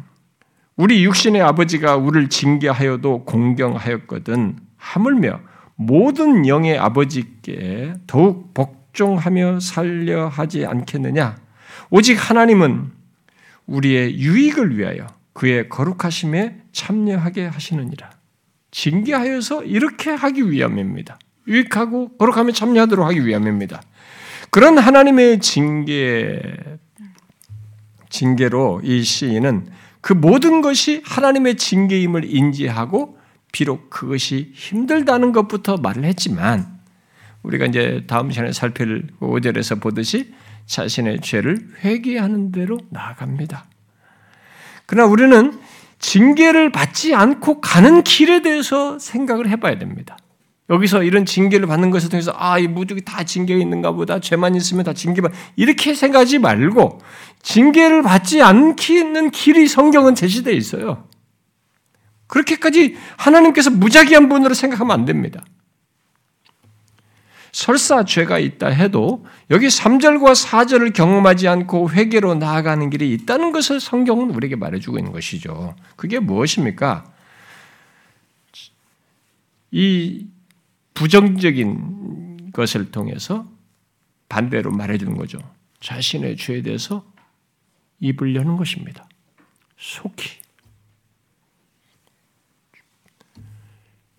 우리 육신의 아버지가 우리를 징계하여도 공경하였거든 하물며 모든 영의 아버지께 더욱 복종하며 살려 하지 않겠느냐? 오직 하나님은 우리의 유익을 위하여 그의 거룩하심에 참여하게 하시느니라. 징계하여서 이렇게 하기 위함입니다. 유익하고 거룩함에 참여하도록 하기 위함입니다. 그런 하나님의 징계 징계로 이 시인은 그 모든 것이 하나님의 징계임을 인지하고 비록 그것이 힘들다는 것부터 말을 했지만 우리가 이제 다음 시간에 살필 5절에서 보듯이 자신의 죄를 회개하는 대로 나아갑니다. 그러나 우리는 징계를 받지 않고 가는 길에 대해서 생각을 해봐야 됩니다. 여기서 이런 징계를 받는 것을 통해서 아, 이 모두가 다 징계가 있는가 보다. 죄만 있으면 다 징계받. 이렇게 생각하지 말고 징계를 받지 않기는 길이 성경은 제시되어 있어요. 그렇게까지 하나님께서 무작위한 분으로 생각하면 안 됩니다. 설사 죄가 있다 해도 여기 3절과 4절을 경험하지 않고 회개로 나아가는 길이 있다는 것을 성경은 우리에게 말해주고 있는 것이죠. 그게 무엇입니까? 이 부정적인 것을 통해서 반대로 말해주는 거죠. 자신의 죄에 대해서 입을 여는 것입니다. 속히.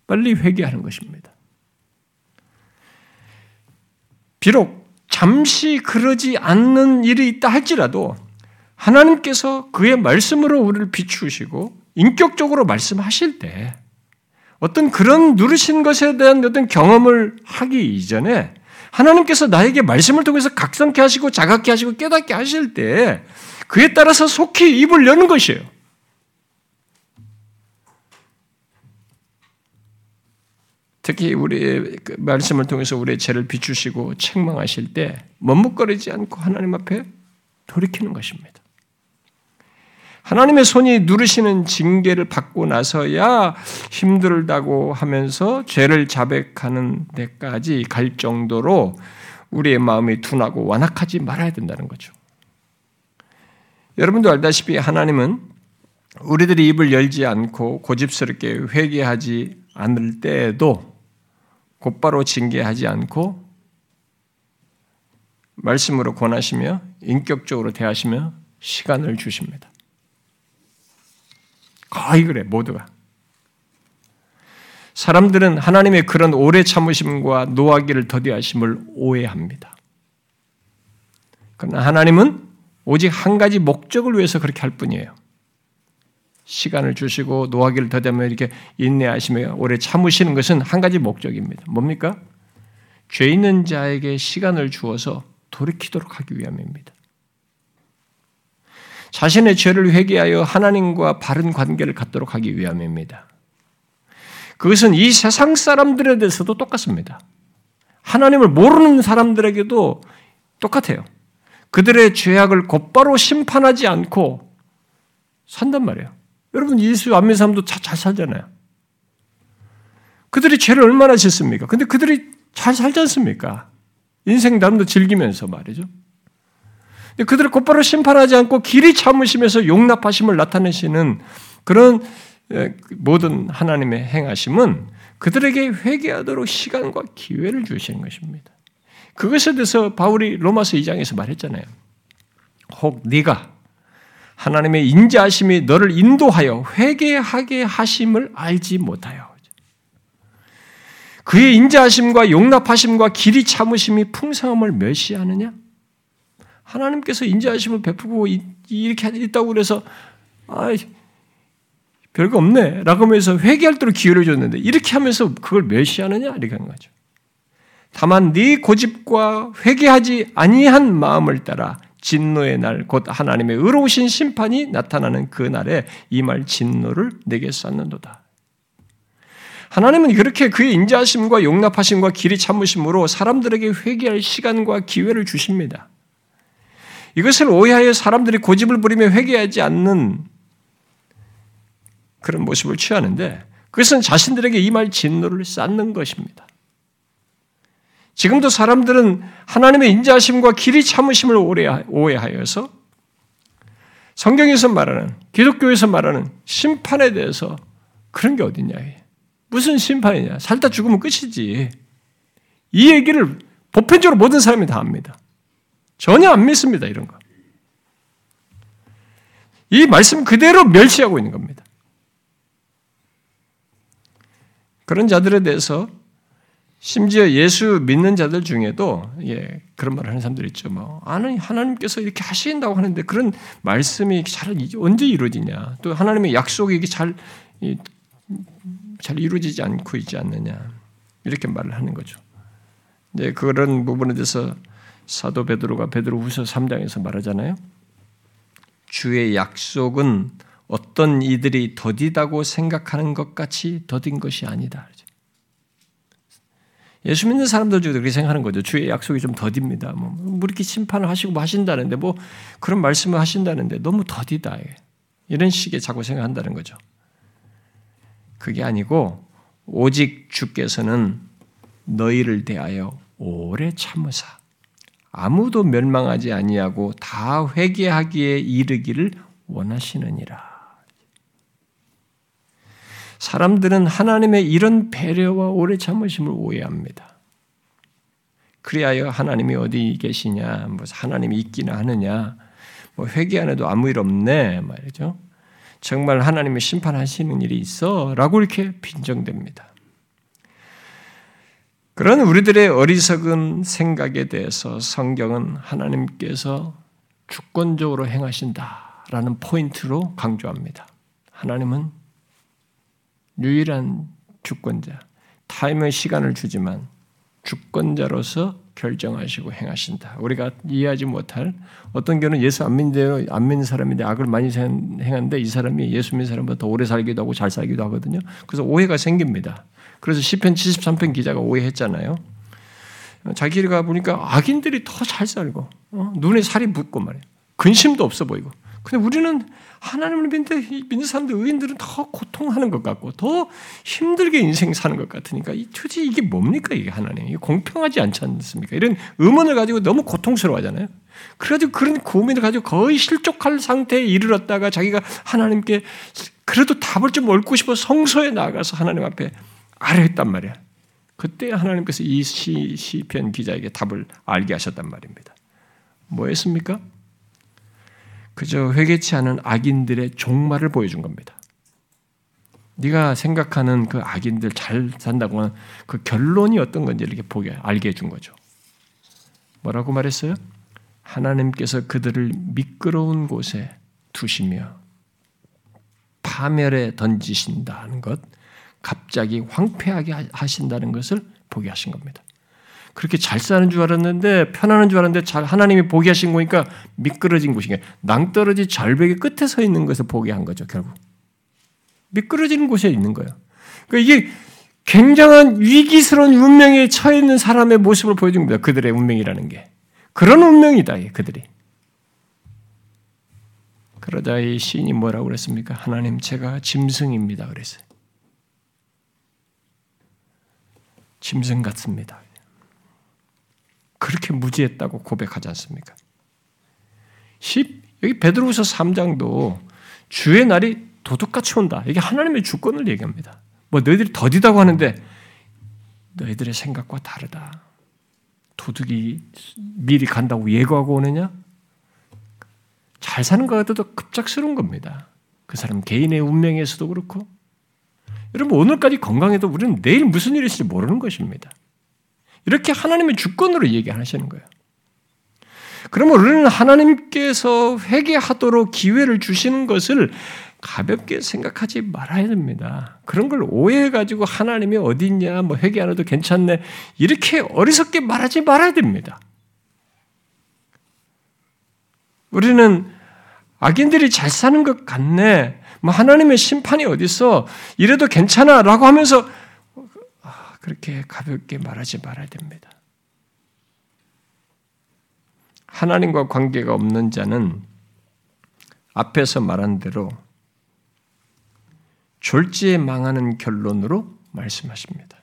빨리 회개하는 것입니다. 비록 잠시 그러지 않는 일이 있다 할지라도 하나님께서 그의 말씀으로 우리를 비추시고 인격적으로 말씀하실 때 어떤 그런 누르신 것에 대한 어떤 경험을 하기 이전에 하나님께서 나에게 말씀을 통해서 각성케 하시고 자각케 하시고 깨닫게 하실 때 그에 따라서 속히 입을 여는 것이에요. 특히 우리의 그 말씀을 통해서 우리의 죄를 비추시고 책망하실 때 머뭇거리지 않고 하나님 앞에 돌이키는 것입니다. 하나님의 손이 누르시는 징계를 받고 나서야 힘들다고 하면서 죄를 자백하는 데까지 갈 정도로 우리의 마음이 둔하고 완악하지 말아야 된다는 거죠. 여러분도 알다시피 하나님은 우리들이 입을 열지 않고 고집스럽게 회개하지 않을 때에도 곧바로 징계하지 않고 말씀으로 권하시며 인격적으로 대하시며 시간을 주십니다. 거의 그래, 모두가. 사람들은 하나님의 그런 오래 참으심과 노하기를 더디하심을 오해합니다. 그러나 하나님은 오직 한 가지 목적을 위해서 그렇게 할 뿐이에요. 시간을 주시고 노하기를 더디하며 이렇게 인내하시며 오래 참으시는 것은 한 가지 목적입니다. 뭡니까? 죄 있는 자에게 시간을 주어서 돌이키도록 하기 위함입니다. 자신의 죄를 회개하여 하나님과 바른 관계를 갖도록 하기 위함입니다. 그것은 이 세상 사람들에 대해서도 똑같습니다. 하나님을 모르는 사람들에게도 똑같아요. 그들의 죄악을 곧바로 심판하지 않고 산단 말이에요. 여러분 예수 안 믿는 사람도 잘 살잖아요. 그들이 죄를 얼마나 짓습니까? 근데 그들이 잘 살지 않습니까? 인생 나름도 즐기면서 말이죠. 그들을 곧바로 심판하지 않고 길이 참으시면서 용납하심을 나타내시는 그런 모든 하나님의 행하심은 그들에게 회개하도록 시간과 기회를 주시는 것입니다. 그것에 대해서 바울이 로마서 2장에서 말했잖아요. 혹 네가 하나님의 인자하심이 너를 인도하여 회개하게 하심을 알지 못하여 그의 인자하심과 용납하심과 길이 참으심이 풍성함을 멸시하느냐? 하나님께서 인자하심을 베푸고 이렇게 있다고 그래서 아 별거 없네 라고 하면서 회개할 대로 기회를 줬는데 이렇게 하면서 그걸 멸시하느냐 이렇게 하는 거죠. 다만 네 고집과 회개하지 아니한 마음을 따라 진노의 날 곧 하나님의 의로우신 심판이 나타나는 그 날에 이말 진노를 내게 쌓는도다. 하나님은 그렇게 그의 인자하심과 용납하심과 길이 참으심으로 사람들에게 회개할 시간과 기회를 주십니다. 이것을 오해하여 사람들이 고집을 부리며 회개하지 않는 그런 모습을 취하는데 그것은 자신들에게 이 말 진노를 쌓는 것입니다. 지금도 사람들은 하나님의 인자하심과 길이 참으심을 오해하여서 성경에서 말하는 기독교에서 말하는 심판에 대해서 그런 게 어딨냐? 무슨 심판이냐? 살다 죽으면 끝이지. 이 얘기를 보편적으로 모든 사람이 다 압니다. 전혀 안 믿습니다, 이런 거. 이 말씀 그대로 멸시하고 있는 겁니다. 그런 자들에 대해서 심지어 예수 믿는 자들 중에도 예, 그런 말을 하는 사람들 있죠. 뭐 아는 하나님께서 이렇게 하신다고 하는데 그런 말씀이 잘 언제 이루어지냐? 또 하나님의 약속이 이게 잘, 잘 이루어지지 않고 있지 않느냐? 이렇게 말을 하는 거죠. 네, 그런 부분에 대해서 사도 베드로가 베드로후서 3장에서 말하잖아요. 주의 약속은 어떤 이들이 더디다고 생각하는 것 같이 더딘 것이 아니다. 예수 믿는 사람들 중에 그렇게 생각하는 거죠. 주의 약속이 좀 더딥니다. 뭐, 뭐 이렇게 심판을 하시고 뭐 하신다는데 뭐 그런 말씀을 하신다는데 너무 더디다. 이런 식의 자꾸 생각한다는 거죠. 그게 아니고 오직 주께서는 너희를 대하여 오래 참으사 아무도 멸망하지 아니하고 다 회개하기에 이르기를 원하시느니라. 사람들은 하나님의 이런 배려와 오래 참으심을 오해합니다. 그리하여 하나님이 어디 계시냐, 뭐 하나님이 있기나 하느냐, 뭐 회개 안 해도 아무 일 없네 말이죠. 정말 하나님이 심판하시는 일이 있어라고 이렇게 빈정됩니다. 그런 우리들의 어리석은 생각에 대해서 성경은 하나님께서 주권적으로 행하신다라는 포인트로 강조합니다. 하나님은 유일한 주권자, 타임의 시간을 주지만 주권자로서 결정하시고 행하신다. 우리가 이해하지 못할 어떤 경우는 예수 안 믿는 안 믿는 사람인데 악을 많이 행하는데 이 사람이 예수 믿는 사람보다 더 오래 살기도 하고 잘 살기도 하거든요. 그래서 오해가 생깁니다. 그래서 시편 73편 기자가 오해했잖아요. 자기가 보니까 악인들이 더 잘 살고 어? 눈에 살이 붓고 말이에요. 근심도 없어 보이고. 근데 우리는 하나님을 믿는데 믿는 사람들 의인들은 더 고통하는 것 같고 더 힘들게 인생 사는 것 같으니까 이 도대체 이게 뭡니까 이게 하나님 이게 공평하지 않지 않습니까? 이런 의문을 가지고 너무 고통스러워 하잖아요. 그래가지고 그런 고민을 가지고 거의 실족할 상태에 이르렀다가 자기가 하나님께 그래도 답을 좀 얻고 싶어 성소에 나가서 하나님 앞에 아뢰했단 말이야. 그때 하나님께서 이 시, 시편 기자에게 답을 알게 하셨단 말입니다. 뭐였습니까? 그저 회개치 않은 악인들의 종말을 보여준 겁니다. 네가 생각하는 그 악인들 잘 산다고 하는 그 결론이 어떤 건지 이렇게 보게 알게 해준 거죠. 뭐라고 말했어요? 하나님께서 그들을 미끄러운 곳에 두시며 파멸에 던지신다는 것, 갑자기 황폐하게 하신다는 것을 보게 하신 겁니다. 그렇게 잘 사는 줄 알았는데 편안한 줄 알았는데 잘 하나님이 보게 하신 거니까 미끄러진 곳이게 낭떠러지 절벽의 끝에 서 있는 것을 보게 한 거죠 결국 미끄러지는 곳에 있는 거예요. 그러니까 이게 굉장한 위기스러운 운명에 처해 있는 사람의 모습을 보여줍니다. 그들의 운명이라는 게 그런 운명이다 그들이. 그러자 이 시인이 뭐라고 그랬습니까? 하나님 제가 짐승입니다 그랬어요. 짐승 같습니다. 그렇게 무지했다고 고백하지 않습니까? 10, 여기 베드로후서 3장도 주의 날이 도둑같이 온다. 이게 하나님의 주권을 얘기합니다. 뭐 너희들이 더디다고 하는데 너희들의 생각과 다르다. 도둑이 미리 간다고 예고하고 오느냐? 잘 사는 것 같아도 급작스러운 겁니다. 그 사람 개인의 운명에서도 그렇고. 여러분, 오늘까지 건강해도 우리는 내일 무슨 일이 있을지 모르는 것입니다. 이렇게 하나님의 주권으로 얘기하시는 거예요. 그러면 우리는 하나님께서 회개하도록 기회를 주시는 것을 가볍게 생각하지 말아야 됩니다. 그런 걸 오해해가지고 하나님이 어디 있냐, 뭐 회개 안 해도 괜찮네, 이렇게 어리석게 말하지 말아야 됩니다. 우리는 악인들이 잘 사는 것 같네, 뭐 하나님의 심판이 어딨어, 이래도 괜찮아, 라고 하면서 그렇게 가볍게 말하지 말아야 됩니다. 하나님과 관계가 없는 자는 앞에서 말한 대로 졸지에 망하는 결론으로 말씀하십니다.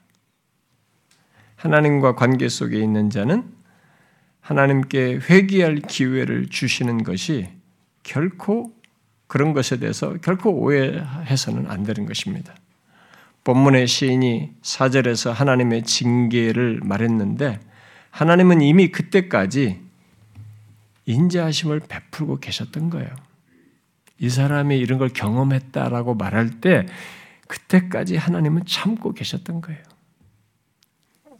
하나님과 관계 속에 있는 자는 하나님께 회개할 기회를 주시는 것이 결코 그런 것에 대해서 결코 오해해서는 안 되는 것입니다. 본문의 시인이 사절에서 하나님의 징계를 말했는데 하나님은 이미 그때까지 인자하심을 베풀고 계셨던 거예요. 이 사람이 이런 걸 경험했다라고 말할 때 그때까지 하나님은 참고 계셨던 거예요.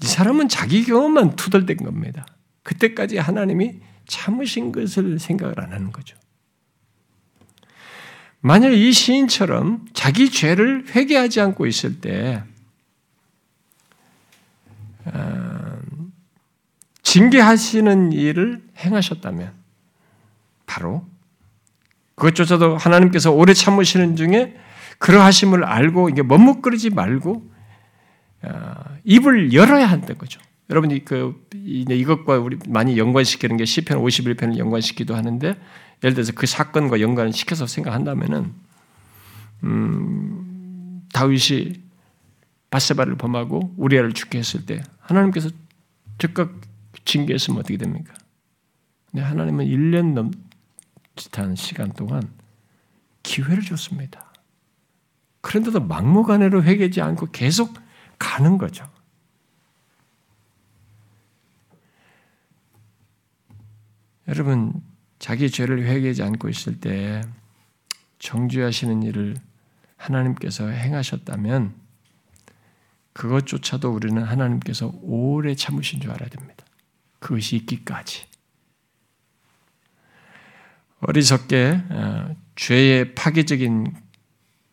이 사람은 자기 경험만 투덜댄 겁니다. 그때까지 하나님이 참으신 것을 생각을 안 하는 거죠. 만약 이 시인처럼 자기 죄를 회개하지 않고 있을 때 어, 징계하시는 일을 행하셨다면 바로 그것조차도 하나님께서 오래 참으시는 중에 그러하심을 알고 이게 머뭇거리지 말고 어, 입을 열어야 한다는 거죠. 여러분이 그 이것과 우리 많이 연관시키는 게 시편 51편을 연관시키기도 하는데 예를 들어서 그 사건과 연관을 시켜서 생각한다면은 음, 다윗이 바세바를 범하고 우리아를 죽게 했을 때 하나님께서 즉각 징계했으면 어떻게 됩니까? 근데 하나님은 1년 넘짓한 시간 동안 기회를 줬습니다. 그런데도 막무가내로 회개지 않고 계속 가는 거죠. 여러분 자기 죄를 회개하지 않고 있을 때 정죄하시는 일을 하나님께서 행하셨다면 그것조차도 우리는 하나님께서 오래 참으신 줄 알아야 됩니다. 그것이 있기까지. 어리석게 어, 죄의 파괴적인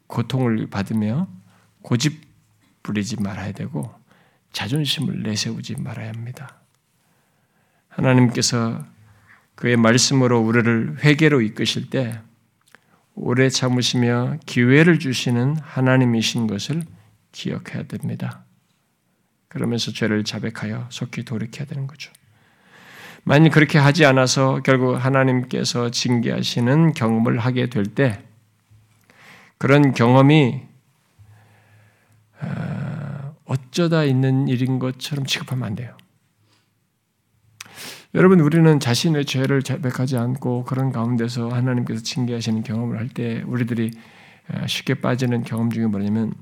고통을 받으며 고집 부리지 말아야 되고 자존심을 내세우지 말아야 합니다. 하나님께서 그의 말씀으로 우리를 회개로 이끄실 때 오래 참으시며 기회를 주시는 하나님이신 것을 기억해야 됩니다. 그러면서 죄를 자백하여 속히 돌이켜야 되는 거죠. 만약 그렇게 하지 않아서 결국 하나님께서 징계하시는 경험을 하게 될 때 그런 경험이 어, 어쩌다 있는 일인 것처럼 취급하면 안 돼요. 여러분 우리는 자신의 죄를 자백하지 않고 그런 가운데서 하나님께서 징계하시는 경험을 할 때 우리들이 어, 쉽게 빠지는 경험 중에 뭐냐면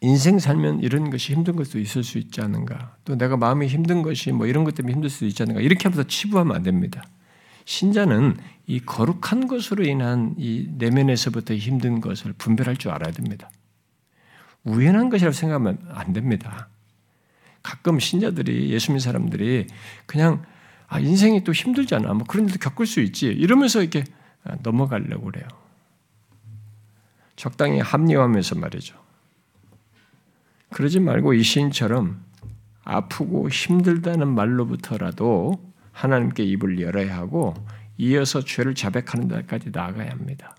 인생 살면 이런 것이 힘든 것도 있을 수 있지 않은가. 또 내가 마음이 힘든 것이 뭐 이런 것 때문에 힘들 수도 있지 않은가. 이렇게 하면서 치부하면 안 됩니다. 신자는 이 거룩한 것으로 인한 이 내면에서부터 힘든 것을 분별할 줄 알아야 됩니다. 우연한 것이라고 생각하면 안 됩니다. 가끔 신자들이 예수 믿는 사람들이 그냥 아, 인생이 또 힘들잖아. 뭐 그런 일도 겪을 수 있지. 이러면서 이렇게 넘어가려고 그래요. 적당히 합리화하면서 말이죠. 그러지 말고 이 시인처럼 아프고 힘들다는 말로부터라도 하나님께 입을 열어야 하고 이어서 죄를 자백하는 데까지 나아가야 합니다.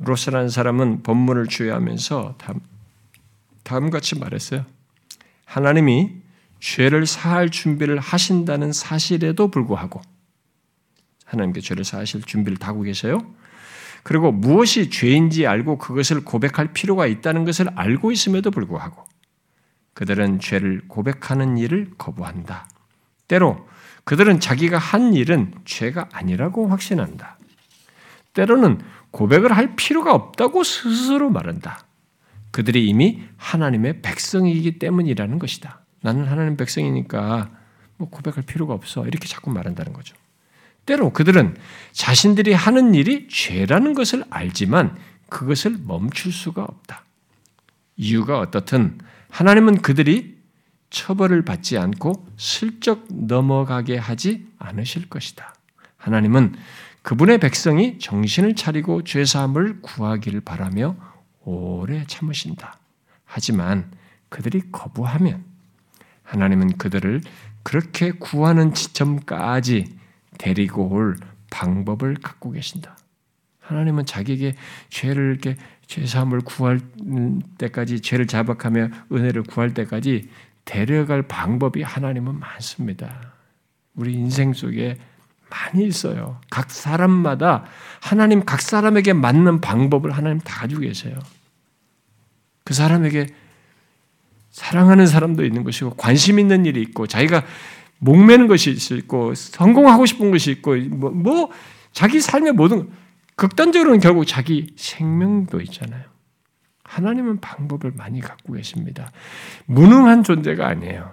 로스라는 사람은 본문을 주의하면서 다음, 같이 말했어요. 하나님이 죄를 사할 준비를 하신다는 사실에도 불구하고 하나님께 죄를 사하실 준비를 다 하고 계세요. 그리고 무엇이 죄인지 알고 그것을 고백할 필요가 있다는 것을 알고 있음에도 불구하고 그들은 죄를 고백하는 일을 거부한다. 때로 그들은 자기가 한 일은 죄가 아니라고 확신한다. 때로는 고백을 할 필요가 없다고 스스로 말한다. 그들이 이미 하나님의 백성이기 때문이라는 것이다. 나는 하나님 백성이니까 뭐 고백할 필요가 없어. 이렇게 자꾸 말한다는 거죠. 때로 그들은 자신들이 하는 일이 죄라는 것을 알지만 그것을 멈출 수가 없다. 이유가 어떻든 하나님은 그들이 처벌을 받지 않고 슬쩍 넘어가게 하지 않으실 것이다. 하나님은 그분의 백성이 정신을 차리고 죄사함을 구하기를 바라며 오래 참으신다. 하지만 그들이 거부하면 하나님은 그들을 그렇게 구하는 지점까지 데리고 올 방법을 갖고 계신다. 하나님은 자기에게 죄를 이렇게 죄사함을 구할 때까지 죄를 자박하며 은혜를 구할 때까지 데려갈 방법이 하나님은 많습니다. 우리 인생 속에 많이 있어요. 각 사람마다 하나님 각 사람에게 맞는 방법을 하나님 다 가지고 계세요. 그 사람에게 사랑하는 사람도 있는 것이고 관심 있는 일이 있고 자기가 목매는 것이 있고 성공하고 싶은 것이 있고 뭐, 뭐 자기 삶의 모든 극단적으로는 결국 자기 생명도 있잖아요. 하나님은 방법을 많이 갖고 계십니다. 무능한 존재가 아니에요.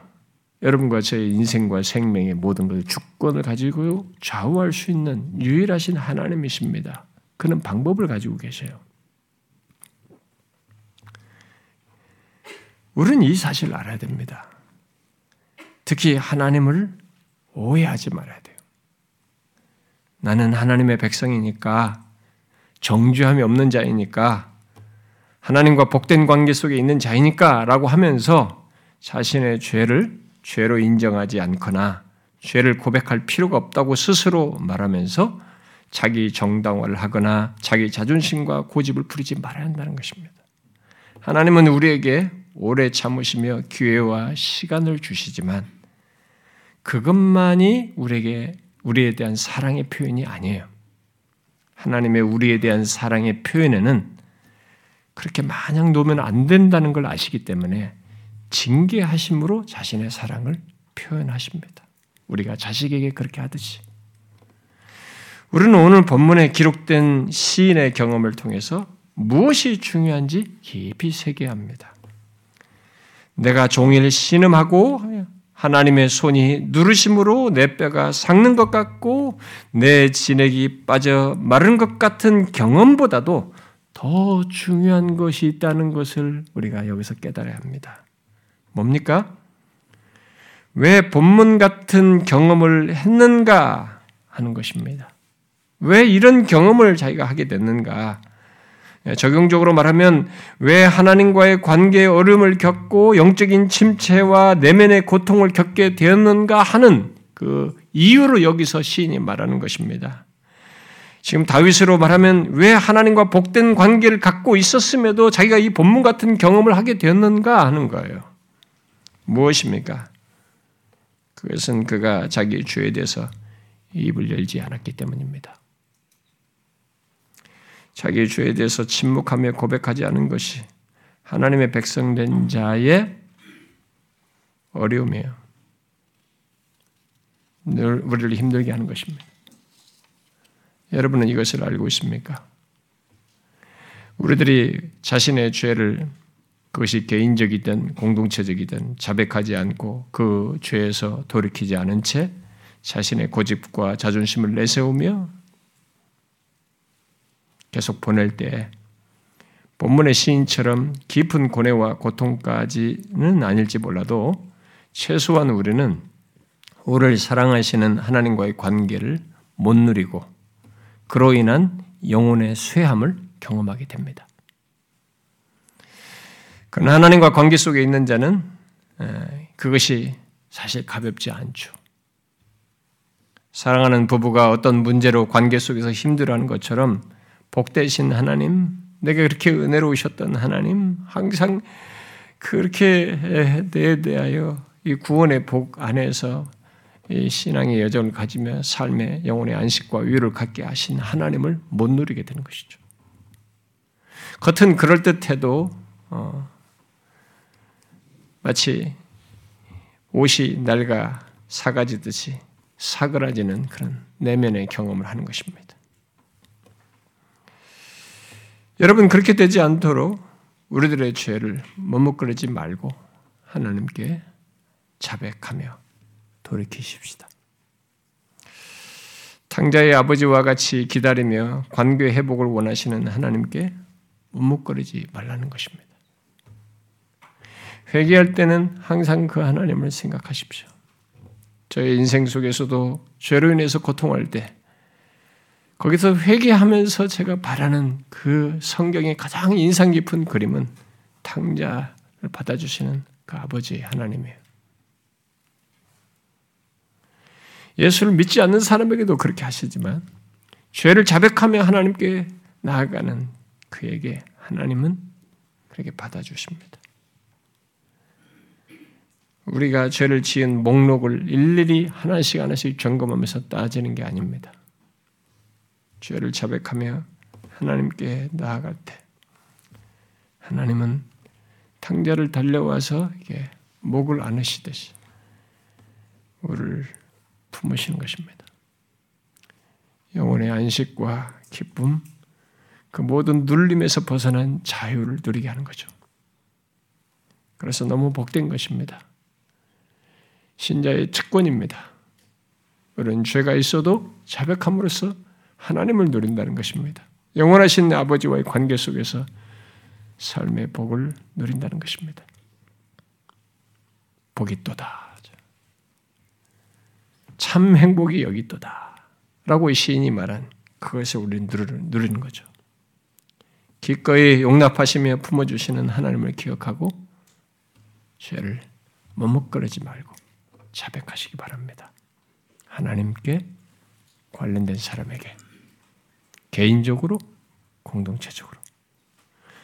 여러분과 제 인생과 생명의 모든 것을 주권을 가지고 좌우할 수 있는 유일하신 하나님이십니다. 그는 방법을 가지고 계세요. 우리는 이 사실을 알아야 됩니다. 특히 하나님을 오해하지 말아야 돼요. 나는 하나님의 백성이니까 정죄함이 없는 자이니까 하나님과 복된 관계 속에 있는 자이니까 라고 하면서 자신의 죄를 죄로 인정하지 않거나 죄를 고백할 필요가 없다고 스스로 말하면서 자기 정당화를 하거나 자기 자존심과 고집을 부리지 말아야 한다는 것입니다. 하나님은 우리에게 오래 참으시며 기회와 시간을 주시지만 그것만이 우리에게 우리에 대한 사랑의 표현이 아니에요. 하나님의 우리에 대한 사랑의 표현에는 그렇게 마냥 놓으면 안 된다는 걸 아시기 때문에 징계하심으로 자신의 사랑을 표현하십니다. 우리가 자식에게 그렇게 하듯이. 우리는 오늘 본문에 기록된 시인의 경험을 통해서 무엇이 중요한지 깊이 새겨합니다. 내가 종일 신음하고 하나님의 손이 누르심으로 내 뼈가 삭는 것 같고 내 진액이 빠져 마른 것 같은 경험보다도 더 중요한 것이 있다는 것을 우리가 여기서 깨달아야 합니다. 뭡니까? 왜 본문 같은 경험을 했는가 하는 것입니다. 왜 이런 경험을 자기가 하게 됐는가? 예, 적용적으로 말하면 왜 하나님과의 관계의 어려움을 겪고 영적인 침체와 내면의 고통을 겪게 되었는가 하는 그 이유로 여기서 시인이 말하는 것입니다. 지금 다윗으로 말하면 왜 하나님과 복된 관계를 갖고 있었음에도 자기가 이 본문 같은 경험을 하게 되었는가 하는 거예요. 무엇입니까? 그것은 그가 자기 죄에 대해서 입을 열지 않았기 때문입니다. 자기의 죄에 대해서 침묵하며 고백하지 않은 것이 하나님의 백성된 자의 어려움이에요. 늘 우리를 힘들게 하는 것입니다. 여러분은 이것을 알고 있습니까? 우리들이 자신의 죄를 그것이 개인적이든 공동체적이든 자백하지 않고 그 죄에서 돌이키지 않은 채 자신의 고집과 자존심을 내세우며 계속 보낼 때 본문의 시인처럼 깊은 고뇌와 고통까지는 아닐지 몰라도 최소한 우리는 우리를 사랑하시는 하나님과의 관계를 못 누리고 그로 인한 영혼의 쇠함을 경험하게 됩니다. 그러나 하나님과 관계 속에 있는 자는 그것이 사실 가볍지 않죠. 사랑하는 부부가 어떤 문제로 관계 속에서 힘들어하는 것처럼 복되신 하나님, 내가 그렇게 은혜로우셨던 하나님, 항상 그렇게 내 대하여 이 구원의 복 안에서 이 신앙의 여정을 가지며 삶의 영혼의 안식과 위로를 갖게 하신 하나님을 못 누리게 되는 것이죠. 겉은 그럴듯해도 어, 마치 옷이 낡아 사가지듯이 사그라지는 그런 내면의 경험을 하는 것입니다. 여러분 그렇게 되지 않도록 우리들의 죄를 머뭇거리지 말고 하나님께 자백하며 돌이키십시다. 탕자의 아버지와 같이 기다리며 관계 회복을 원하시는 하나님께 머뭇거리지 말라는 것입니다. 회개할 때는 항상 그 하나님을 생각하십시오. 저의 인생 속에서도 죄로 인해서 고통할 때 거기서 회개하면서 제가 바라는 그 성경의 가장 인상 깊은 그림은 탕자를 받아주시는 그 아버지 하나님이에요. 예수를 믿지 않는 사람에게도 그렇게 하시지만 죄를 자백하며 하나님께 나아가는 그에게 하나님은 그렇게 받아주십니다. 우리가 죄를 지은 목록을 일일이 하나씩 하나씩 점검하면서 따지는 게 아닙니다. 죄를 자백하며 하나님께 나아갈 때 하나님은 탕자를 달려와서 이게 목을 안으시듯이 우리를 품으시는 것입니다. 영혼의 안식과 기쁨, 그 모든 눌림에서 벗어난 자유를 누리게 하는 거죠. 그래서 너무 복된 것입니다. 신자의 특권입니다. 그런 죄가 있어도 자백함으로써 하나님을 누린다는 것입니다. 영원하신 아버지와의 관계 속에서 삶의 복을 누린다는 것입니다. 복이 또다. 참 행복이 여기 있도다. 라고 시인이 말한 그것을 우리는 누리는 거죠. 기꺼이 용납하시며 품어주시는 하나님을 기억하고 죄를 머뭇거리지 말고 자백하시기 바랍니다. 하나님께 관련된 사람에게 개인적으로 공동체적으로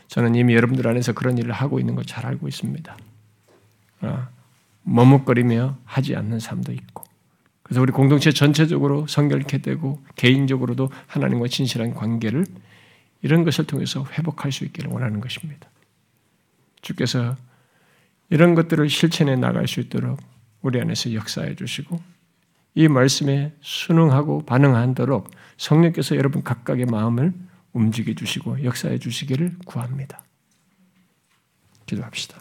저는 이미 여러분들 안에서 그런 일을 하고 있는 걸 잘 알고 있습니다. 아, 머뭇거리며 하지 않는 삶도 있고 그래서 우리 공동체 전체적으로 성결케 되고 개인적으로도 하나님과 진실한 관계를 이런 것을 통해서 회복할 수 있기를 원하는 것입니다. 주께서 이런 것들을 실천해 나갈 수 있도록 우리 안에서 역사해 주시고 이 말씀에 순응하고 반응하도록 성령께서 여러분 각각의 마음을 움직여 주시고 역사해 주시기를 구합니다. 기도합시다.